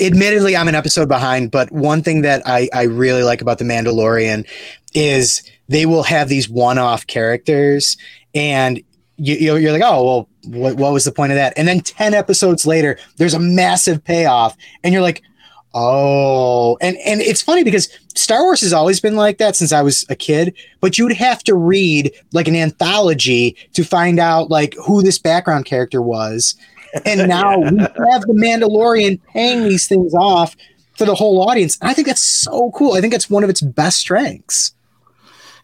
Admittedly, I'm an episode behind, but one thing that I, I really like about the Mandalorian is they will have these one-off characters, and you, you're like, oh well, what, what was the point of that? And then ten episodes later, there's a massive payoff, and you're like, Oh, and and it's funny because Star Wars has always been like that since I was a kid, but you'd have to read like an anthology to find out like who this background character was. And now yeah. we have the Mandalorian paying these things off for the whole audience. And I think that's so cool. I think that's one of its best strengths.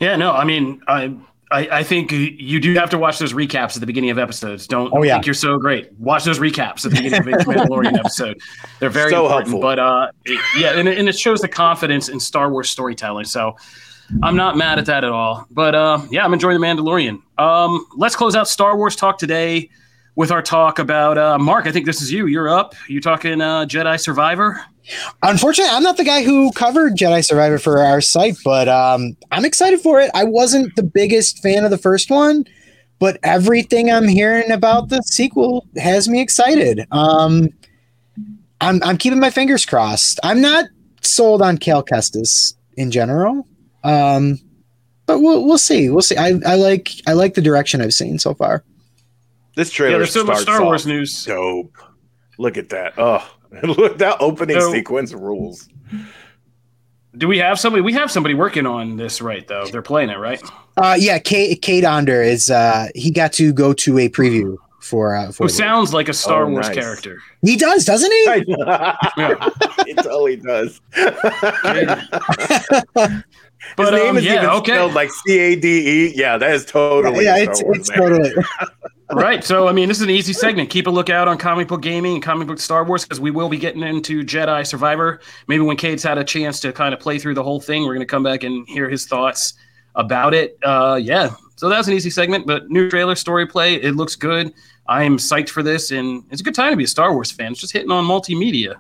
Yeah, no, I mean, I I, I, think you do have to watch those recaps at the beginning of episodes. Don't, oh, yeah. think you're so great. Watch those recaps at the beginning of each Mandalorian episode. They're very so important. Helpful. But uh, it, yeah, and, and, it shows the confidence in Star Wars storytelling. So I'm not mad at that at all. But uh, yeah, I'm enjoying the Mandalorian. Um, let's close out Star Wars talk today with our talk about uh, Mark. I think this is you. You're up. You talking uh, Jedi Survivor? Unfortunately, I'm not the guy who covered Jedi Survivor for our site, but um, I'm excited for it. I wasn't the biggest fan of the first one, but everything I'm hearing about the sequel has me excited. Um, I'm, I'm keeping my fingers crossed. I'm not sold on Cal Kestis in general, um, but we'll we'll see. We'll see. I, I like I like the direction I've seen so far. This trailer. Yeah, there's so much Star Wars news. Dope. Look at that. Oh, look that opening so, sequence rules. Do we have somebody? We have somebody working on this, right? Though they're playing it, right? Uh, yeah. Cade Cade Onder is. Uh, he got to go to a preview for. Uh, for Who sounds like a Star oh, Wars nice. character? He does, doesn't he? yeah. he totally does. But His name um, is yeah, even okay. spelled like C A D E. Yeah, that is totally. Yeah, it's, it's totally. Right. So, I mean, this is an easy segment. Keep a lookout on comic book gaming and comic book Star Wars because we will be getting into Jedi Survivor. Maybe when Cade's had a chance to kind of play through the whole thing, we're going to come back and hear his thoughts about it. Uh, yeah. So that's an easy segment, but new trailer, story play, it looks good. I am psyched for this, and it's a good time to be a Star Wars fan. It's just hitting on multimedia.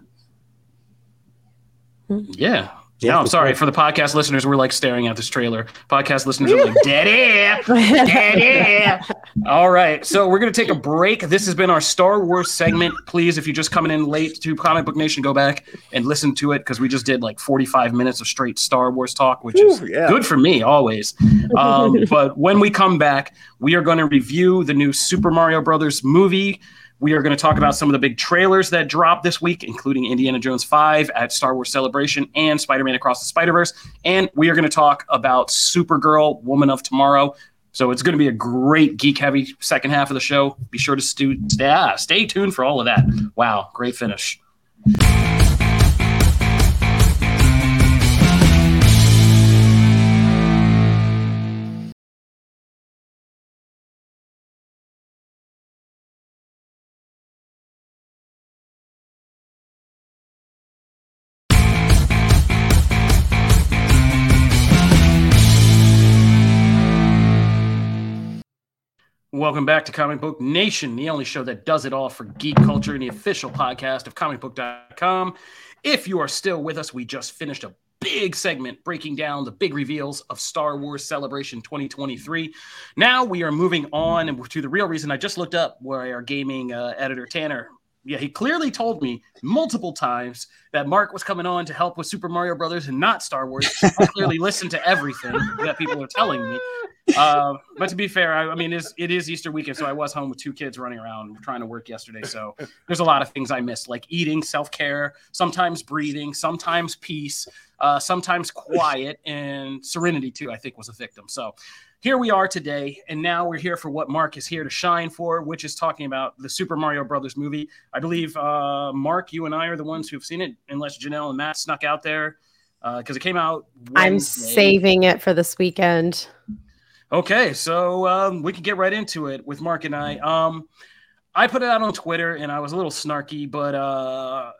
Hmm. Yeah. Yeah, no, I'm sorry for the podcast listeners. We're like staring at this trailer. Podcast listeners are like, dead air, dead air. All right, so we're gonna take a break. This has been our Star Wars segment. Please, if you're just coming in late to Comic Book Nation, go back and listen to it because we just did like 45 minutes of straight Star Wars talk, which Ooh, is yeah. good for me always. Um, but when we come back, we are going to review the new Super Mario Brothers movie. We are going to talk about some of the big trailers that dropped this week, including Indiana Jones 5 at Star Wars Celebration and Spider Man Across the Spider Verse. And we are going to talk about Supergirl, Woman of Tomorrow. So it's going to be a great geek heavy second half of the show. Be sure to stu- yeah, stay tuned for all of that. Wow, great finish. Welcome back to Comic Book Nation, the only show that does it all for geek culture and the official podcast of comicbook.com. If you are still with us, we just finished a big segment breaking down the big reveals of Star Wars Celebration 2023. Now we are moving on to the real reason I just looked up where our gaming uh, editor Tanner yeah, he clearly told me multiple times that Mark was coming on to help with Super Mario Brothers and not Star Wars. I clearly listened to everything that people are telling me. Uh, but to be fair, I, I mean, it is Easter weekend, so I was home with two kids running around trying to work yesterday. So there's a lot of things I missed, like eating, self care, sometimes breathing, sometimes peace, uh, sometimes quiet, and serenity too. I think was a victim. So here we are today, and now we're here for what Mark is here to shine for, which is talking about the Super Mario Brothers movie. I believe uh, Mark, you and I are the ones who have seen it, unless Janelle and Matt snuck out there because uh, it came out. Wednesday. I'm saving it for this weekend. Okay, so um, we can get right into it with Mark and I. Um, I put it out on Twitter, and I was a little snarky, but uh,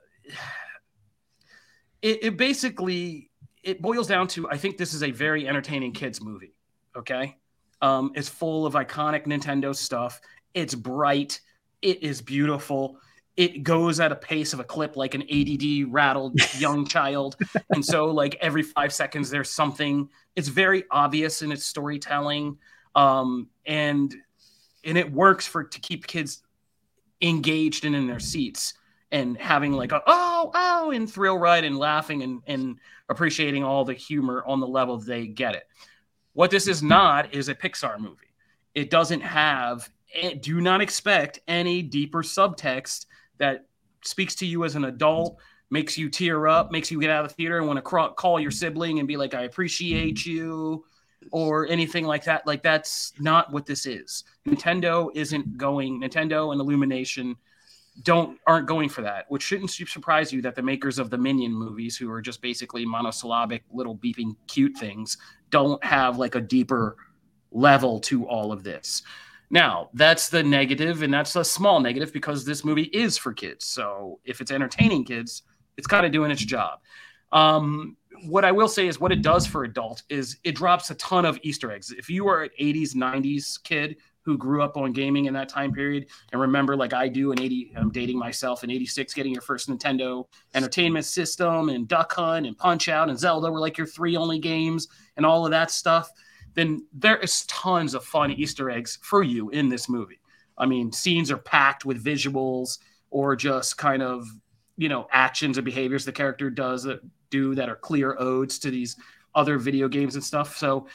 it, it basically it boils down to I think this is a very entertaining kids movie. Okay. Um, it's full of iconic Nintendo stuff. It's bright. It is beautiful. It goes at a pace of a clip like an ADD rattled young child. And so, like, every five seconds, there's something. It's very obvious in its storytelling. Um, and and it works for to keep kids engaged and in their seats and having like a oh oh and thrill ride and laughing and and appreciating all the humor on the level they get it what this is not is a Pixar movie. It doesn't have, do not expect any deeper subtext that speaks to you as an adult, makes you tear up, makes you get out of the theater and want to cr- call your sibling and be like, I appreciate you or anything like that. Like, that's not what this is. Nintendo isn't going, Nintendo and Illumination don't aren't going for that which shouldn't surprise you that the makers of the minion movies who are just basically monosyllabic little beeping cute things don't have like a deeper level to all of this. Now, that's the negative, and that's a small negative because this movie is for kids. So if it's entertaining kids, it's kind of doing its job. Um, what I will say is what it does for adult is it drops a ton of Easter eggs. If you are an 80s, 90s kid who grew up on gaming in that time period and remember like I do in 80 I'm dating myself in 86 getting your first Nintendo entertainment system and Duck Hunt and Punch Out and Zelda were like your three only games and all of that stuff then there is tons of fun Easter eggs for you in this movie. I mean, scenes are packed with visuals or just kind of, you know, actions and behaviors the character does that do that are clear odes to these other video games and stuff. So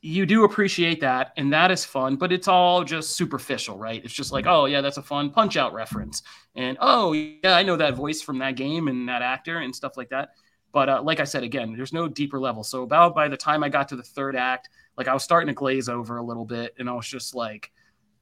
you do appreciate that and that is fun but it's all just superficial right? It's just like oh yeah that's a fun punch out reference. And oh yeah i know that voice from that game and that actor and stuff like that. But uh, like i said again there's no deeper level. So about by the time i got to the third act like i was starting to glaze over a little bit and i was just like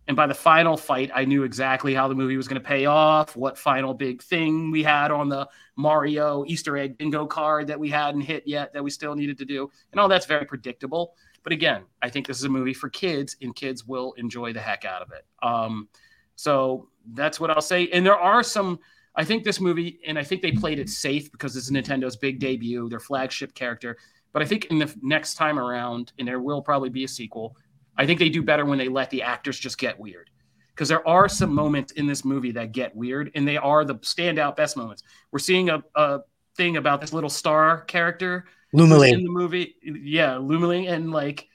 and by the final fight i knew exactly how the movie was going to pay off what final big thing we had on the mario easter egg bingo card that we hadn't hit yet that we still needed to do and all that's very predictable but again, I think this is a movie for kids, and kids will enjoy the heck out of it. Um, so that's what I'll say. And there are some. I think this movie, and I think they played it safe because this is Nintendo's big debut, their flagship character. But I think in the next time around, and there will probably be a sequel, I think they do better when they let the actors just get weird. Because there are some moments in this movie that get weird, and they are the standout best moments. We're seeing a, a thing about this little star character Lumalee. in the movie. Yeah, Lumaling, and like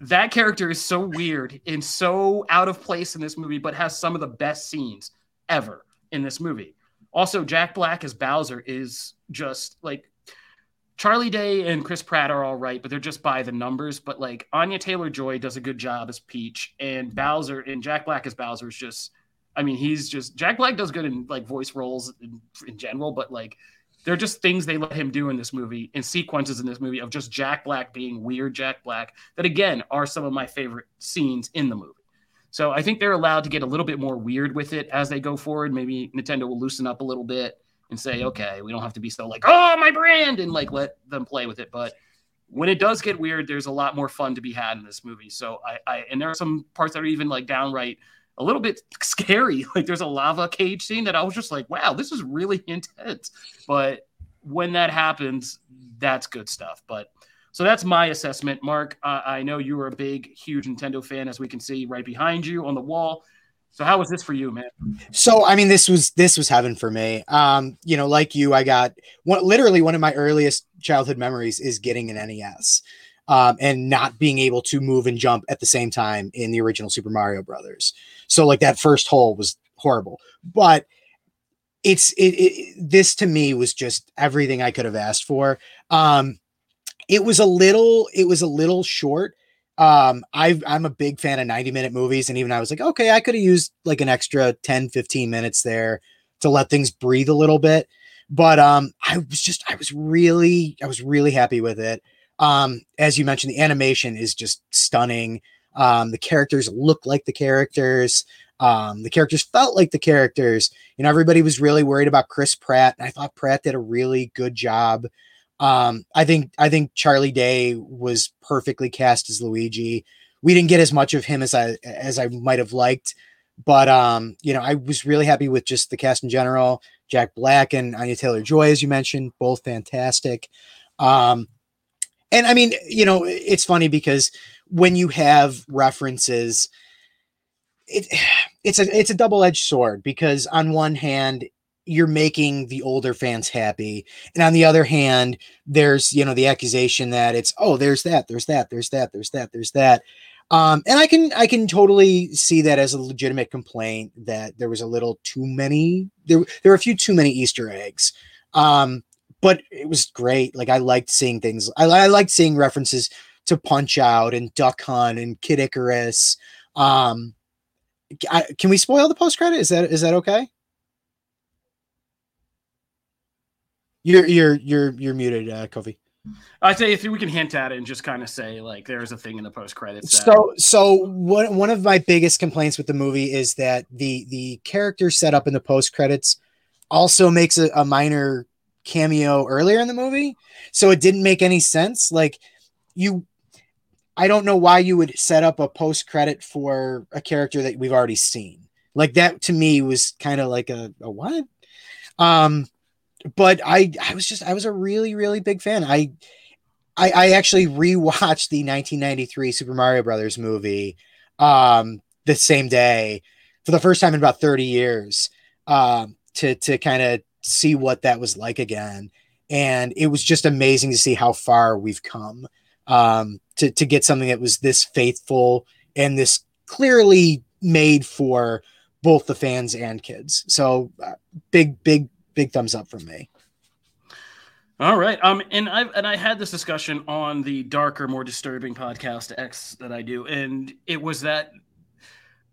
that character is so weird and so out of place in this movie, but has some of the best scenes ever in this movie. Also, Jack Black as Bowser is just like Charlie Day and Chris Pratt are all right, but they're just by the numbers. But like Anya Taylor Joy does a good job as Peach, and Bowser and Jack Black as Bowser is just, I mean, he's just Jack Black does good in like voice roles in, in general, but like they're just things they let him do in this movie and sequences in this movie of just Jack Black being weird Jack Black that again are some of my favorite scenes in the movie. So I think they're allowed to get a little bit more weird with it as they go forward. Maybe Nintendo will loosen up a little bit and say, mm-hmm. okay, we don't have to be so like, oh, my brand, and like let them play with it. But when it does get weird, there's a lot more fun to be had in this movie. So I, I and there are some parts that are even like downright a little bit scary. Like there's a lava cage scene that I was just like, wow, this is really intense. But when that happens, that's good stuff. But so that's my assessment. Mark, uh, I know you are a big, huge Nintendo fan, as we can see right behind you on the wall. So how was this for you, man? So I mean, this was this was heaven for me. Um, you know, like you, I got literally one of my earliest childhood memories is getting an NES. Um, and not being able to move and jump at the same time in the original Super Mario Brothers. So like that first hole was horrible, but it's it, it this to me was just everything I could have asked for. Um, it was a little it was a little short. Um, I I'm a big fan of 90 minute movies, and even I was like, okay, I could have used like an extra 10 15 minutes there to let things breathe a little bit. But um, I was just I was really I was really happy with it. Um, as you mentioned, the animation is just stunning. Um, the characters look like the characters. Um, the characters felt like the characters. You know, everybody was really worried about Chris Pratt, and I thought Pratt did a really good job. Um, I think I think Charlie Day was perfectly cast as Luigi. We didn't get as much of him as I as I might have liked, but um, you know, I was really happy with just the cast in general. Jack Black and Anya Taylor Joy, as you mentioned, both fantastic. Um, and I mean, you know, it's funny because when you have references, it it's a it's a double-edged sword because on one hand you're making the older fans happy and on the other hand there's you know the accusation that it's oh there's that there's that there's that there's that there's that. Um and i can i can totally see that as a legitimate complaint that there was a little too many there there were a few too many easter eggs. Um but it was great like i liked seeing things i, I liked seeing references to punch out and duck hunt and kid icarus um I, can we spoil the post credit? Is that is that okay? You're you're you're you're muted, uh, Kofi. I'd say if we can hint at it and just kind of say like there's a thing in the post credits. So so one one of my biggest complaints with the movie is that the the character set up in the post credits also makes a, a minor cameo earlier in the movie, so it didn't make any sense. Like you I don't know why you would set up a post credit for a character that we've already seen. Like that to me was kind of like a, a what? Um, but I I was just I was a really really big fan. I I, I actually rewatched the 1993 Super Mario Brothers movie um, the same day for the first time in about 30 years um, to to kind of see what that was like again. And it was just amazing to see how far we've come um, to to get something that was this faithful and this clearly made for both the fans and kids. So uh, big, big, big thumbs up from me. All right. Um, and I and I had this discussion on the darker, more disturbing podcast X that I do, and it was that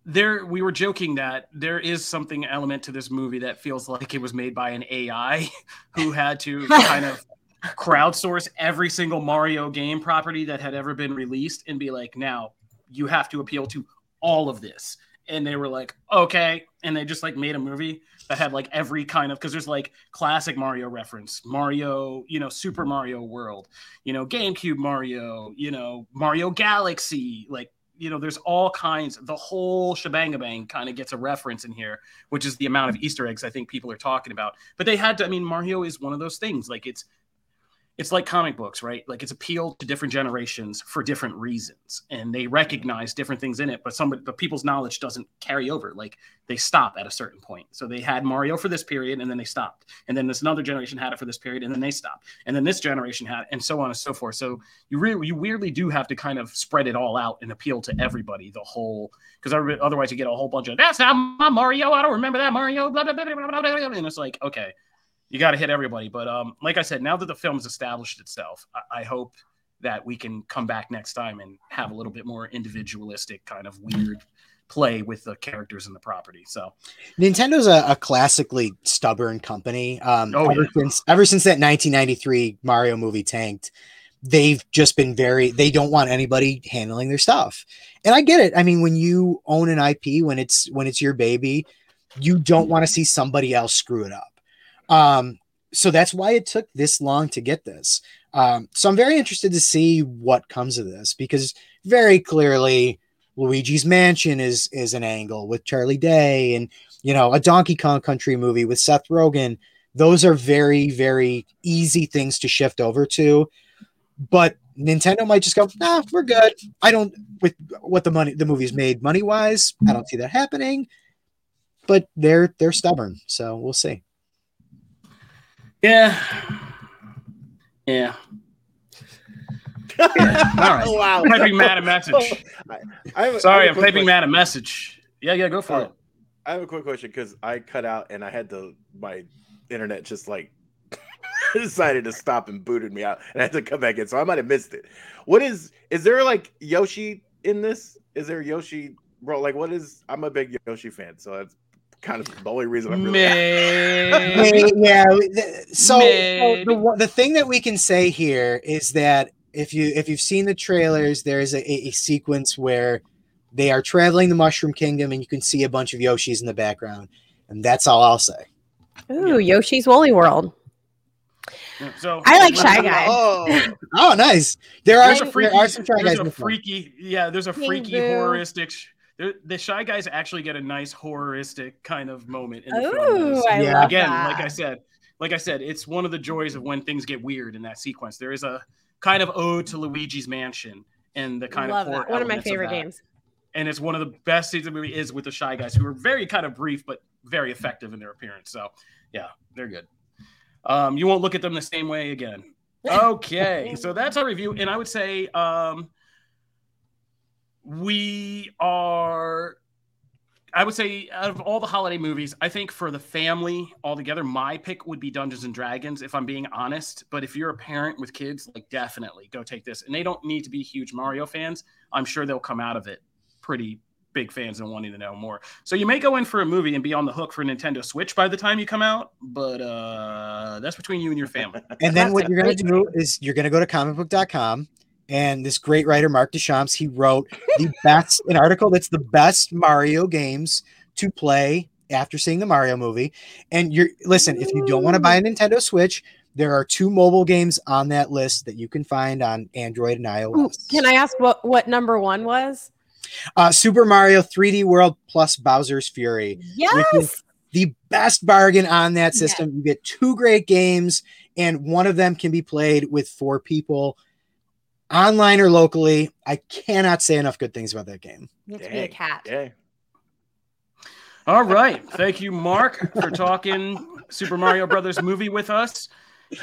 there we were joking that there is something element to this movie that feels like it was made by an AI who had to kind of crowdsource every single Mario game property that had ever been released and be like, now you have to appeal to all of this. And they were like, okay. And they just like made a movie that had like every kind of because there's like classic Mario reference, Mario, you know, Super Mario World, you know, GameCube Mario, you know, Mario Galaxy, like you know, there's all kinds. The whole shebang kind of gets a reference in here, which is the amount of Easter eggs I think people are talking about. But they had to. I mean, Mario is one of those things. Like it's it's like comic books, right? Like it's appealed to different generations for different reasons, and they recognize different things in it. But some, but people's knowledge doesn't carry over. Like they stop at a certain point. So they had Mario for this period, and then they stopped, and then this another generation had it for this period, and then they stopped, and then this generation had, it, and so on and so forth. So you really, you weirdly do have to kind of spread it all out and appeal to everybody, the whole, because otherwise you get a whole bunch of that's not my Mario. I don't remember that Mario. Blah, blah, blah, blah, blah, blah, and it's like okay you got to hit everybody. But um, like I said, now that the film's established itself, I, I, hope that we can come back next time and have a little bit more individualistic kind of weird play with the characters and the property. So Nintendo's a, a classically stubborn company. Um, oh, ever yeah. since ever since that 1993 Mario movie tanked, they've just been very they don't want anybody handling their stuff. And I get it. I mean, when you own an IP, when it's when it's your baby, you don't want to see somebody else screw it up. Um, so that's why it took this long to get this. Um, so I'm very interested to see what comes of this because very clearly Luigi's Mansion is is an angle with Charlie Day and you know a Donkey Kong Country movie with Seth Rogen. Those are very very easy things to shift over to, but Nintendo might just go, nah, we're good. I don't with what the money the movie's made money wise. I don't see that happening. But they're they're stubborn, so we'll see. Yeah. Yeah. yeah. All right. wow. I'm typing Matt a message. I, I Sorry, I'm typing Matt a message. Yeah, yeah, go for uh, it. I have a quick question because I cut out and I had to my internet just like decided to stop and booted me out and I had to come back in. So I might have missed it. What is is there like Yoshi in this? Is there Yoshi bro? Like what is I'm a big Yoshi fan, so that's kind of the only reason I'm really. yeah. So, so the the thing that we can say here is that if you if you've seen the trailers, there is a, a sequence where they are traveling the Mushroom Kingdom, and you can see a bunch of Yoshis in the background, and that's all I'll say. Ooh, Yoshi's Woolly World. So I like Shy Guy. Oh, oh nice. There are, freaky, there are some Shy Guys. A freaky, yeah, there's a freaky, horroristic the shy guys actually get a nice horroristic kind of moment in the Ooh, film. I yeah. Again, that. like I said, like I said, it's one of the joys of when things get weird in that sequence. There is a kind of ode to Luigi's Mansion and the kind Love of horror one of my favorite of games. And it's one of the best scenes of the movie is with the shy guys who are very kind of brief but very effective in their appearance. So yeah, they're good. Um, you won't look at them the same way again. Okay, so that's our review, and I would say um, we are I would say out of all the holiday movies, I think for the family altogether, my pick would be Dungeons and Dragons, if I'm being honest. But if you're a parent with kids, like definitely go take this. And they don't need to be huge Mario fans. I'm sure they'll come out of it pretty big fans and wanting to know more. So you may go in for a movie and be on the hook for Nintendo Switch by the time you come out, but uh that's between you and your family. And then what you're gonna do is you're gonna go to comicbook.com and this great writer Mark Deschamps he wrote the best an article that's the best Mario games to play after seeing the Mario movie. And you're listen, if you don't want to buy a Nintendo Switch, there are two mobile games on that list that you can find on Android and iOS. Can I ask what what number one was? Uh, Super Mario 3D World plus Bowser's Fury. Yes. the best bargain on that system. You get two great games, and one of them can be played with four people online or locally. I cannot say enough good things about that game. You have to be a cat. Dang. All right. Thank you, Mark, for talking Super Mario Brothers movie with us.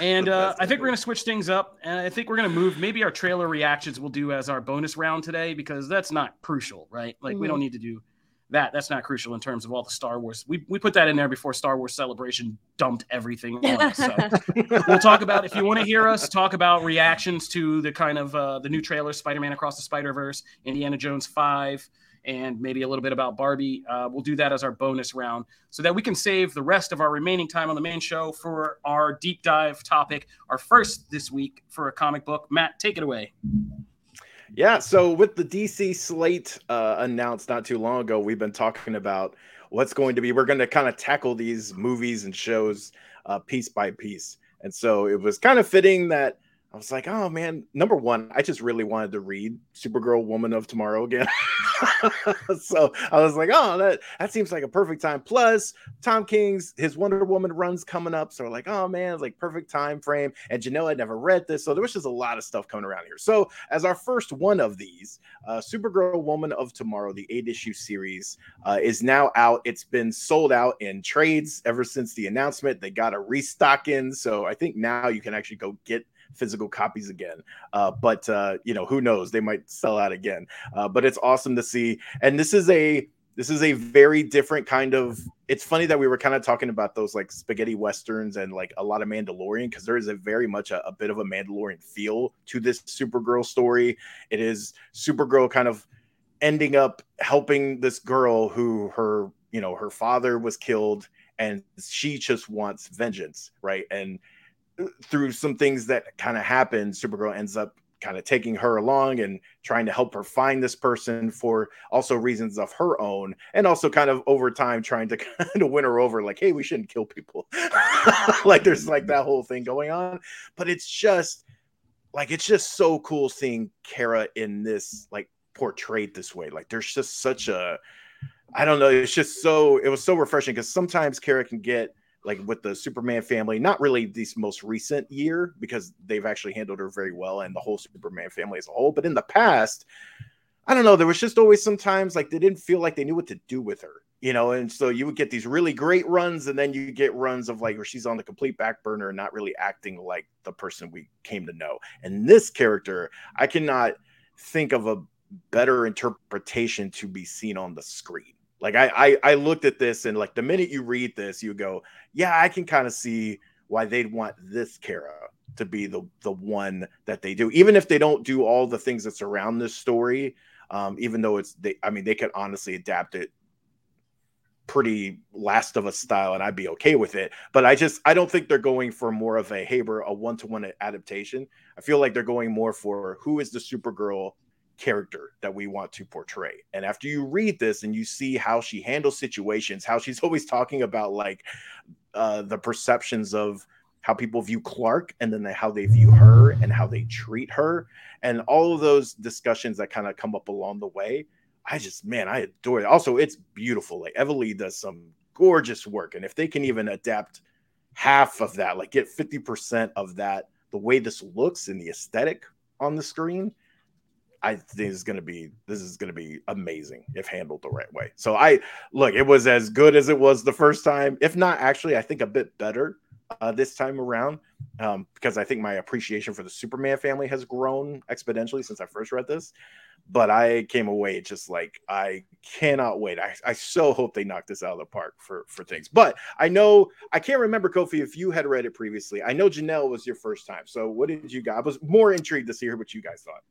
And uh, I think we're going to switch things up. And I think we're going to move maybe our trailer reactions we'll do as our bonus round today because that's not crucial, right? Like, mm-hmm. we don't need to do that that's not crucial in terms of all the Star Wars. We, we put that in there before Star Wars Celebration dumped everything on us. So we'll talk about if you want to hear us talk about reactions to the kind of uh, the new trailer, Spider-Man Across the Spider-Verse, Indiana Jones Five, and maybe a little bit about Barbie. Uh, we'll do that as our bonus round so that we can save the rest of our remaining time on the main show for our deep dive topic, our first this week for a comic book. Matt, take it away. Yeah, so with the DC slate uh, announced not too long ago, we've been talking about what's going to be. We're going to kind of tackle these movies and shows uh, piece by piece, and so it was kind of fitting that I was like, oh man, number one, I just really wanted to read Supergirl Woman of Tomorrow again. so I was like, oh, that that seems like a perfect time. Plus, Tom King's his Wonder Woman runs coming up. So we're like, oh man, it's like perfect time frame. And Janelle had never read this. So there was just a lot of stuff coming around here. So as our first one of these, uh, Supergirl Woman of Tomorrow, the eight issue series, uh, is now out. It's been sold out in trades ever since the announcement. They got a restock in. So I think now you can actually go get physical copies again. Uh, but uh, you know, who knows? They might sell out again. Uh, but it's awesome to see. And this is a this is a very different kind of. It's funny that we were kind of talking about those like spaghetti westerns and like a lot of Mandalorian because there is a very much a, a bit of a Mandalorian feel to this Supergirl story. It is Supergirl kind of ending up helping this girl who her you know her father was killed and she just wants vengeance right and through some things that kind of happen, Supergirl ends up kind of taking her along and trying to help her find this person for also reasons of her own and also kind of over time trying to kind of win her over like hey we shouldn't kill people. Like there's like that whole thing going on but it's just like it's just so cool seeing Kara in this like portrayed this way like there's just such a I don't know it's just so it was so refreshing because sometimes Kara can get like with the Superman family, not really this most recent year because they've actually handled her very well and the whole Superman family as a whole. But in the past, I don't know, there was just always sometimes like they didn't feel like they knew what to do with her, you know, and so you would get these really great runs, and then you get runs of like where she's on the complete back burner and not really acting like the person we came to know. And this character, I cannot think of a better interpretation to be seen on the screen like I, I I looked at this and like the minute you read this, you go, yeah, I can kind of see why they'd want this Kara to be the the one that they do, even if they don't do all the things that surround this story. Um, even though it's they, I mean, they could honestly adapt it pretty Last of Us style, and I'd be okay with it. But I just I don't think they're going for more of a Haber a one to one adaptation. I feel like they're going more for who is the Supergirl character that we want to portray. And after you read this and you see how she handles situations, how she's always talking about like uh, the perceptions of how people view Clark and then the, how they view her and how they treat her, and all of those discussions that kind of come up along the way. I just, man, I adore it. Also, it's beautiful. Like Eva does some gorgeous work. And if they can even adapt half of that, like get 50% of that, the way this looks in the aesthetic on the screen, I think is going to be this is going to be amazing if handled the right way. So I look, it was as good as it was the first time, if not actually, I think a bit better uh, this time around um, because I think my appreciation for the Superman family has grown exponentially since I first read this. But I came away just like I cannot wait. I, I so hope they knock this out of the park for for things. But I know I can't remember Kofi if you had read it previously. I know Janelle was your first time. So what did you guys? I was more intrigued to hear what you guys thought.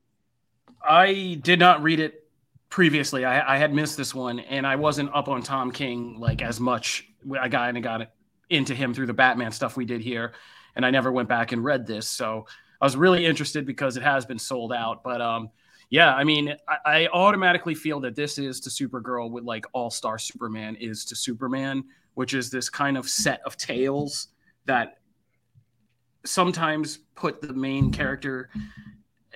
I did not read it previously. I, I, had missed this one, and I wasn't up on Tom King like as much. I got and got into him through the Batman stuff we did here, and I never went back and read this. So I was really interested because it has been sold out. But um, yeah, I mean, I, I automatically feel that this is to Supergirl with like All Star Superman is to Superman, which is this kind of set of tales that sometimes put the main character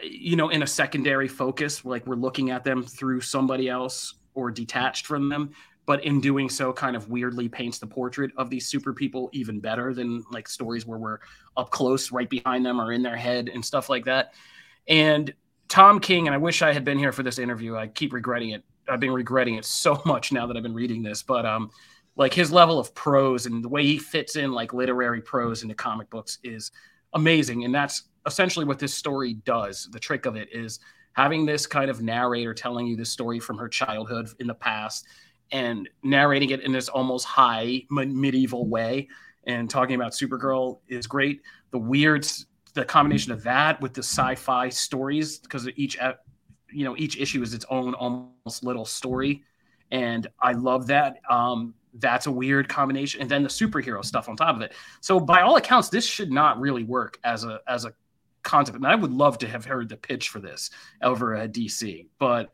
you know, in a secondary focus, like we're looking at them through somebody else or detached from them. But in doing so, kind of weirdly paints the portrait of these super people even better than like stories where we're up close, right behind them, or in their head and stuff like that. And Tom King, and I wish I had been here for this interview. I keep regretting it. I've been regretting it so much now that I've been reading this. But um, like his level of prose and the way he fits in like literary prose into comic books is amazing. And that's essentially what this story does. The trick of it is having this kind of narrator telling you this story from her childhood in the past and narrating it in this almost high medieval way and talking about Supergirl is great. The weird, the combination of that with the sci-fi stories because each, you know, each issue is its own almost little story, and I love that. Um, that's a weird combination, and then the superhero stuff on top of it. So by all accounts, this should not really work as a as a concept. And I would love to have heard the pitch for this over at DC, but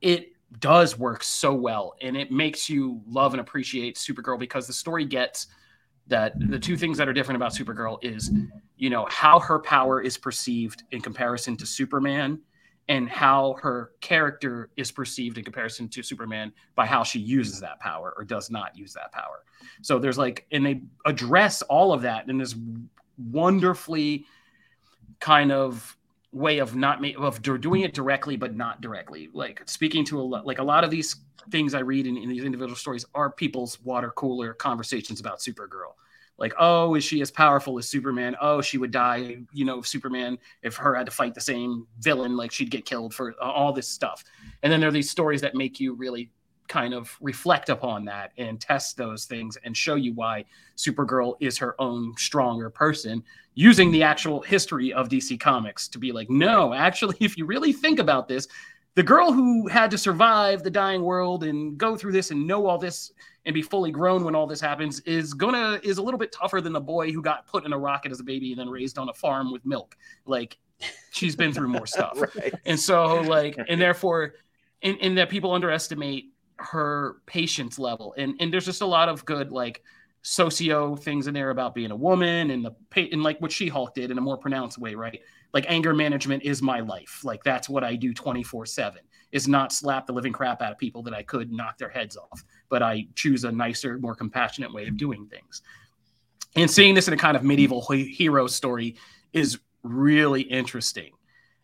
it does work so well and it makes you love and appreciate Supergirl because the story gets that the two things that are different about Supergirl is, you know, how her power is perceived in comparison to Superman and how her character is perceived in comparison to Superman by how she uses that power or does not use that power. So there's like, and they address all of that in this wonderfully kind of way of not ma- of doing it directly but not directly. Like speaking to a lot like a lot of these things i read in, in these individual stories are people's water cooler conversations about supergirl. Like oh is she as powerful as superman? Oh she would die you know superman if her had to fight the same villain like she'd get killed for uh, all this stuff. And then there are these stories that make you really kind of reflect upon that and test those things and show you why supergirl is her own stronger person using the actual history of dc comics to be like no actually if you really think about this the girl who had to survive the dying world and go through this and know all this and be fully grown when all this happens is gonna is a little bit tougher than the boy who got put in a rocket as a baby and then raised on a farm with milk. Like she's been through more stuff. right. And so like and therefore in, in that people underestimate her patience level. And and there's just a lot of good like socio things in there about being a woman and the and like what She Hulk did in a more pronounced way, right? Like anger management is my life. Like that's what I do 24 seven is not slap the living crap out of people that I could knock their heads off, but I choose a nicer, more compassionate way of doing things. And seeing this in a kind of medieval hero story is really interesting.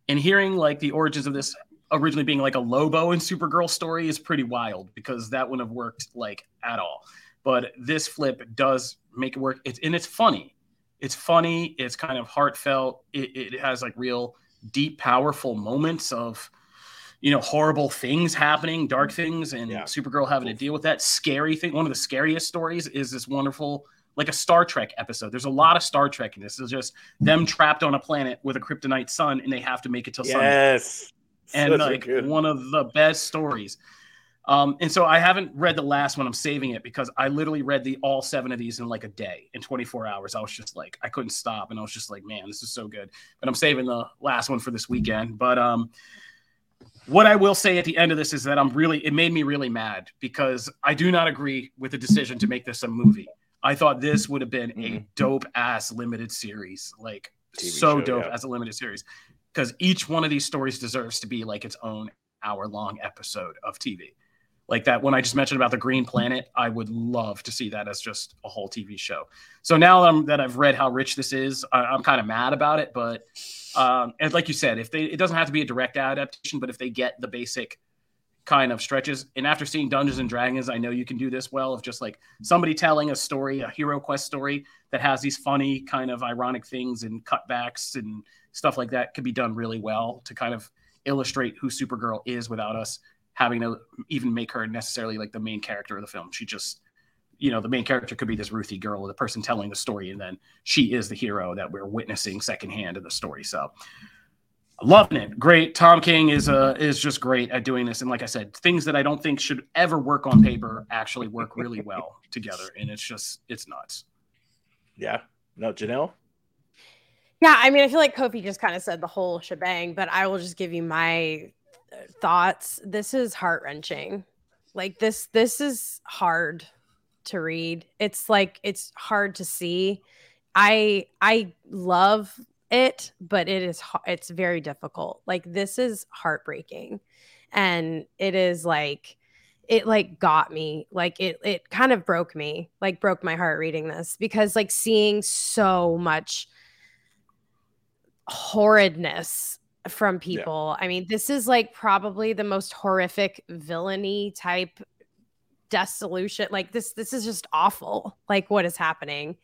And hearing like the origins of this originally being like a Lobo and Supergirl story is pretty wild because that wouldn't have worked like at all. But this flip does make it work. It's and it's funny. It's funny. It's kind of heartfelt. It, it has like real deep, powerful moments of you know, horrible things happening, dark things, and yeah. Supergirl having to deal with that. Scary thing. One of the scariest stories is this wonderful, like a Star Trek episode. There's a lot of Star Trek in this. It's just them trapped on a planet with a kryptonite sun, and they have to make it till yes. And like one of the best stories. Um, and so I haven't read the last one. I'm saving it because I literally read the all seven of these in like a day, in 24 hours. I was just like, I couldn't stop, and I was just like, man, this is so good. But I'm saving the last one for this weekend. But um, what I will say at the end of this is that I'm really, it made me really mad because I do not agree with the decision to make this a movie. I thought this would have been a mm-hmm. dope ass limited series, like TV so show, dope yeah. as a limited series, because each one of these stories deserves to be like its own hour long episode of TV. Like that one I just mentioned about the Green Planet, I would love to see that as just a whole TV show. So now that I've read how rich this is, I, am kind of mad about it, but um, and like you said, if they, it doesn't have to be a direct adaptation, but if they get the basic kind of stretches, and after seeing Dungeons and Dragons, I know you can do this well of just like somebody telling a story, a hero quest story that has these funny kind of ironic things and cutbacks and stuff like that could be done really well to kind of illustrate who Supergirl is without us having to even make her necessarily like the main character of the film. She just you know the main character could be this Ruthye girl, the person telling the story, and then she is the hero that we're witnessing secondhand in the story. So loving it, great. Tom King is uh is just great at doing this, and like I said, things that I don't think should ever work on paper actually work really well together, and it's just it's nuts. Yeah. No, Janelle. Yeah, I mean, I feel like Kofi just kind of said the whole shebang, but I will just give you my thoughts. This is heart wrenching. Like this, this is hard to read. It's like it's hard to see. I I love it, but it is it's very difficult. Like this is heartbreaking. And it is like it like got me. Like it it kind of broke me. Like broke my heart reading this because like seeing so much horridness from people. Yeah. I mean, this is like probably the most horrific villainy type dissolution like this this is just awful like what is happening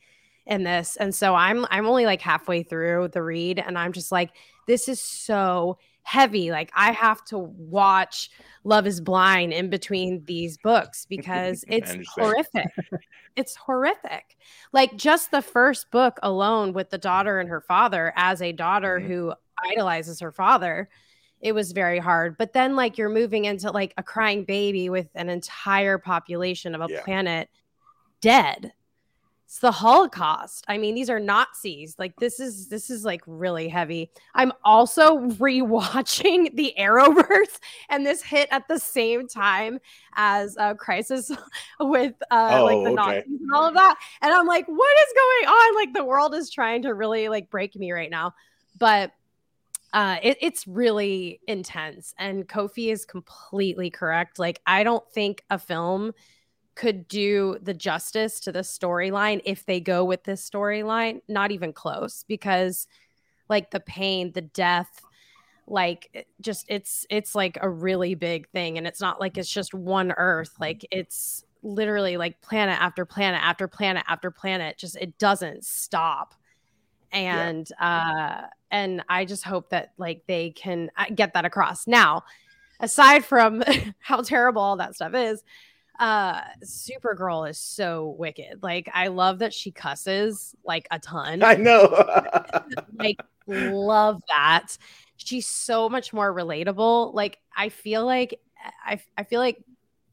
in this and so i'm i'm only like halfway through the read and i'm just like this is so heavy like i have to watch love is blind in between these books because it's horrific it's horrific like just the first book alone with the daughter and her father as a daughter mm-hmm. who idolizes her father it was very hard. But then like you're moving into like a crying baby with an entire population of a yeah. planet dead. It's the Holocaust. I mean, these are Nazis. Like this is this is like really heavy. I'm also rewatching the Arrowverse, and this hit at the same time as uh, Crisis with uh, Oh, like the okay. Nazis and all of that. And I'm like, what is going on? Like the world is trying to really like break me right now. But uh, it, it's really intense, and Kofi is completely correct. Like I don't think a film could do the justice to the storyline if they go with this storyline not even close because like the pain the death like just it's it's like a really big thing and it's not like it's just one earth like it's literally like planet after planet after planet after planet just it doesn't stop. And uh and i just hope that like they can uh, get that across. Now aside from how terrible all that stuff is uh supergirl is so wicked. Like i love that she cusses like a ton. I know. like love that. She's so much more relatable. Like i feel like i, I feel like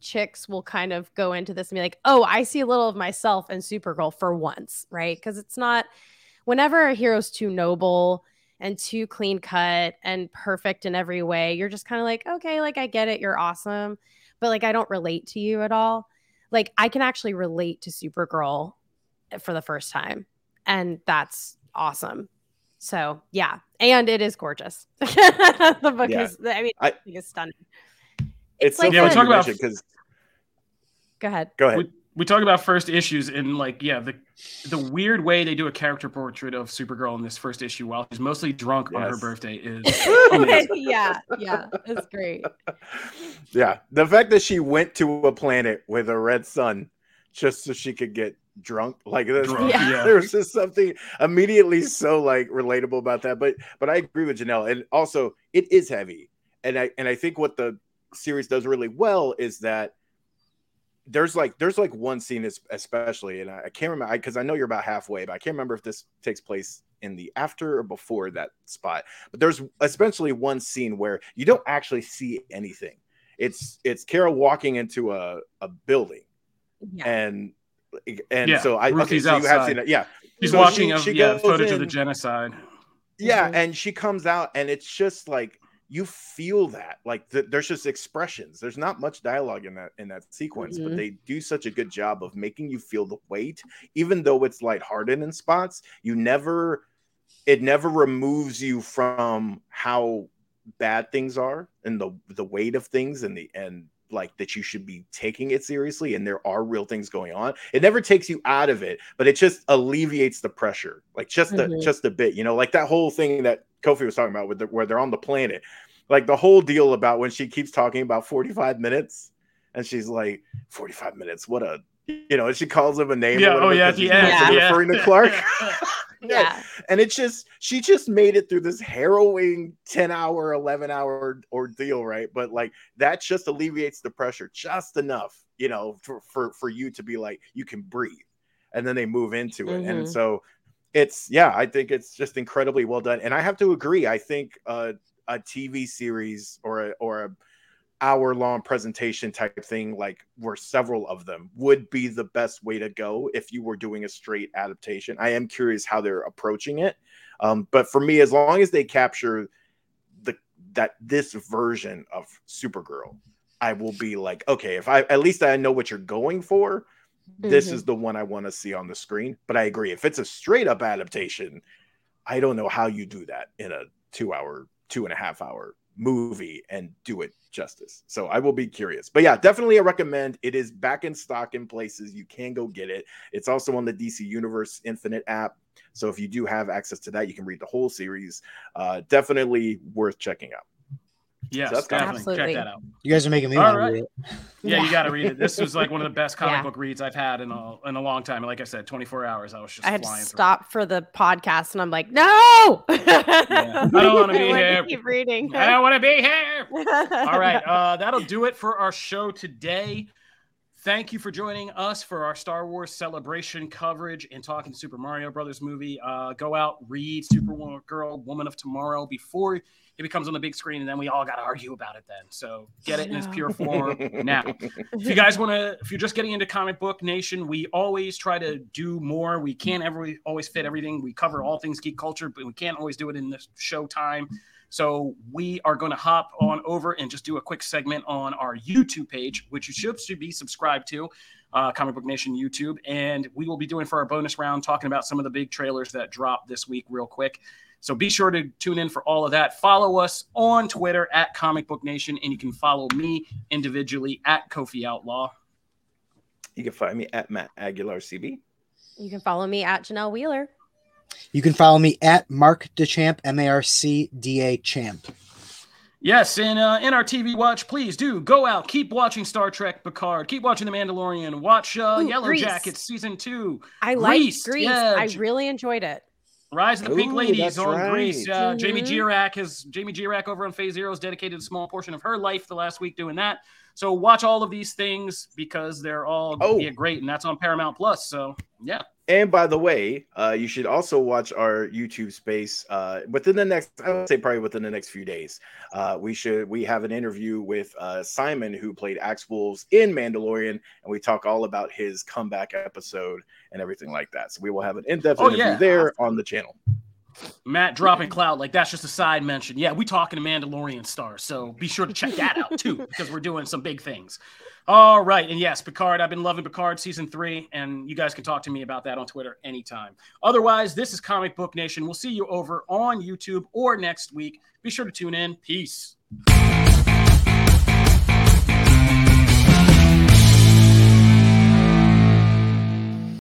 chicks will kind of go into this and be like oh i see a little of myself in supergirl for once right? Because it's not whenever a hero's too noble and too clean cut and perfect in every way you're just kind of like okay like i get it. You're awesome but like i don't relate to you at all like i can actually relate to supergirl for the first time and that's awesome so yeah, and it is gorgeous. the book Yeah. is, I mean, I- I think it's stunning. it's so like Yeah, we funny talk about- mention because Go ahead. go ahead. we, we talk about first issues and like yeah the the weird way they do a character portrait of supergirl in this first issue while she's mostly drunk on her birthday is yeah, yeah, it's great. Yeah, the fact that she went to a planet with a red sun just so she could get drunk, like there's, Drunk, Yeah. yeah. there's just something immediately so like relatable about that. But but I agree with Janelle, and also it is heavy, and I and I think what the series does really well is that there's like there's like one scene es- especially, and I, I can't remember because I, know you're about halfway, but I can't remember if this takes place in the after or before that spot. But there's especially one scene where you don't actually see anything. It's it's Kara walking into a, a building Yeah. and and Yeah, so I okay, so you have outside. seen it. Yeah. she's So watching she- of she yeah goes footage of the genocide Yeah, Mhm. and she comes out and it's just like you feel that like th- there's just expressions there's not much dialogue in that in that sequence but Mhm. they do such a good job of making you feel the weight even though it's lighthearted in spots you never it never removes you from how bad things are and the the weight of things and the and like that you should be taking it seriously and there are real things going on it never takes you out of it but it just alleviates the pressure like just a Mhm. just a bit you know like that whole thing that kofi was talking about with the, where they're on the planet like the whole deal about when she keeps talking about 45 minutes and she's like 45 minutes what a you know and she calls him a name or yeah oh whatever yeah at 'cause the she's end Yeah. yeah. referring to clark yeah. and it's just she just made it through this harrowing 10 hour 11 hour ordeal right but like that just alleviates the pressure just enough you know for for, for you to be like you can breathe and then they move into it and Mhm. so it's yeah i think it's just incredibly well done. And i have to agree i think uh, a tv series or a or a hour long presentation type thing like where several of them would be the best way to go if you were doing a straight adaptation. I am curious how they're approaching it. Um, but for me as long as they capture the that this version of supergirl i will be like okay if i at least i know what you're going for this Mhm. is the one i want to see on the screen but i agree if it's a straight up adaptation i don't know how you do that in a two hour two and a half hour movie and do it justice. So I will be curious. But yeah, definitely I recommend. It is back in stock in places. You can go get it. It's also on the DC Universe Infinite app. So if you do have access to that, you can read the whole series. Uh, definitely worth checking out. Yes So that's kind of- definitely Absolutely. check that out You guys are making me All want right. to read it. yeah, Yeah. you got to read it this was like one of the best comic Yeah. book reads i've had in a in a long time and like i said 24 hours i was just I had to flying through. stop for the podcast, and I'm like, no, I don't wanna be here. Keep reading. i don't want to be here All right, uh, that'll do it for our show today. Thank you for joining us for our Star Wars celebration coverage and talking Super Mario Brothers movie. Uh, go out, read Supergirl, Woman of Tomorrow before it becomes on the big screen, and then we all got to argue about it. Then, so get it in its pure form now. If you guys want to, if you're just getting into ComicBook Nation, we always try to do more. We can't ever always fit everything. We cover all things geek culture, but we can't always do it in the show time. So we are going to hop on over and just do a quick segment on our YouTube page, which you should, should be subscribed to, uh, ComicBook Nation YouTube. And we will be doing for our bonus round talking about some of the big trailers that dropped this week, real quick. So be sure to tune in for all of that. Follow us on Twitter at ComicBook Nation, and you can follow me individually at Kofi Outlaw. You can find me at Matt Aguilar CB. You can follow me at Janelle Wheeler. You can follow me at Mark Dechamp, M A R C D A Champ. Yes, and uh, in our TV watch, please do go out, keep watching Star Trek Picard, keep watching The Mandalorian, watch uh, Ooh, Yellow Grease. Jackets season two, I like Grease, Grease. yeah, I J- really enjoyed it. Rise of the Pink Ooh, Ladies on right. Grease. Uh, Jamie Mhm. Jirak has Jamie Jirak over on Phase Zero has dedicated a small portion of her life the last week doing that. So watch all of these things because they're all Oh. yeah, great, and that's on Paramount Plus. So yeah, And by the way, uh, you should also watch our YouTube space uh, within the next. I would say probably within the next few days. Uh, we should we have an interview with uh, Simon who played Axe Woves in Mandalorian, and we talk all about his comeback episode and everything like that. So we will have an in-depth Oh, interview yeah. there on the channel. Matt dropping cloud like that's just a side mention. Yeah, we talking to Mandalorian stars, so be sure to check that out too because we're doing some big things. All right, and yes, Picard. I've been loving Picard season three, and you guys can talk to me about that on Twitter anytime. Otherwise, this is ComicBook Nation. We'll see you over on YouTube or next week. Be sure to tune in. Peace.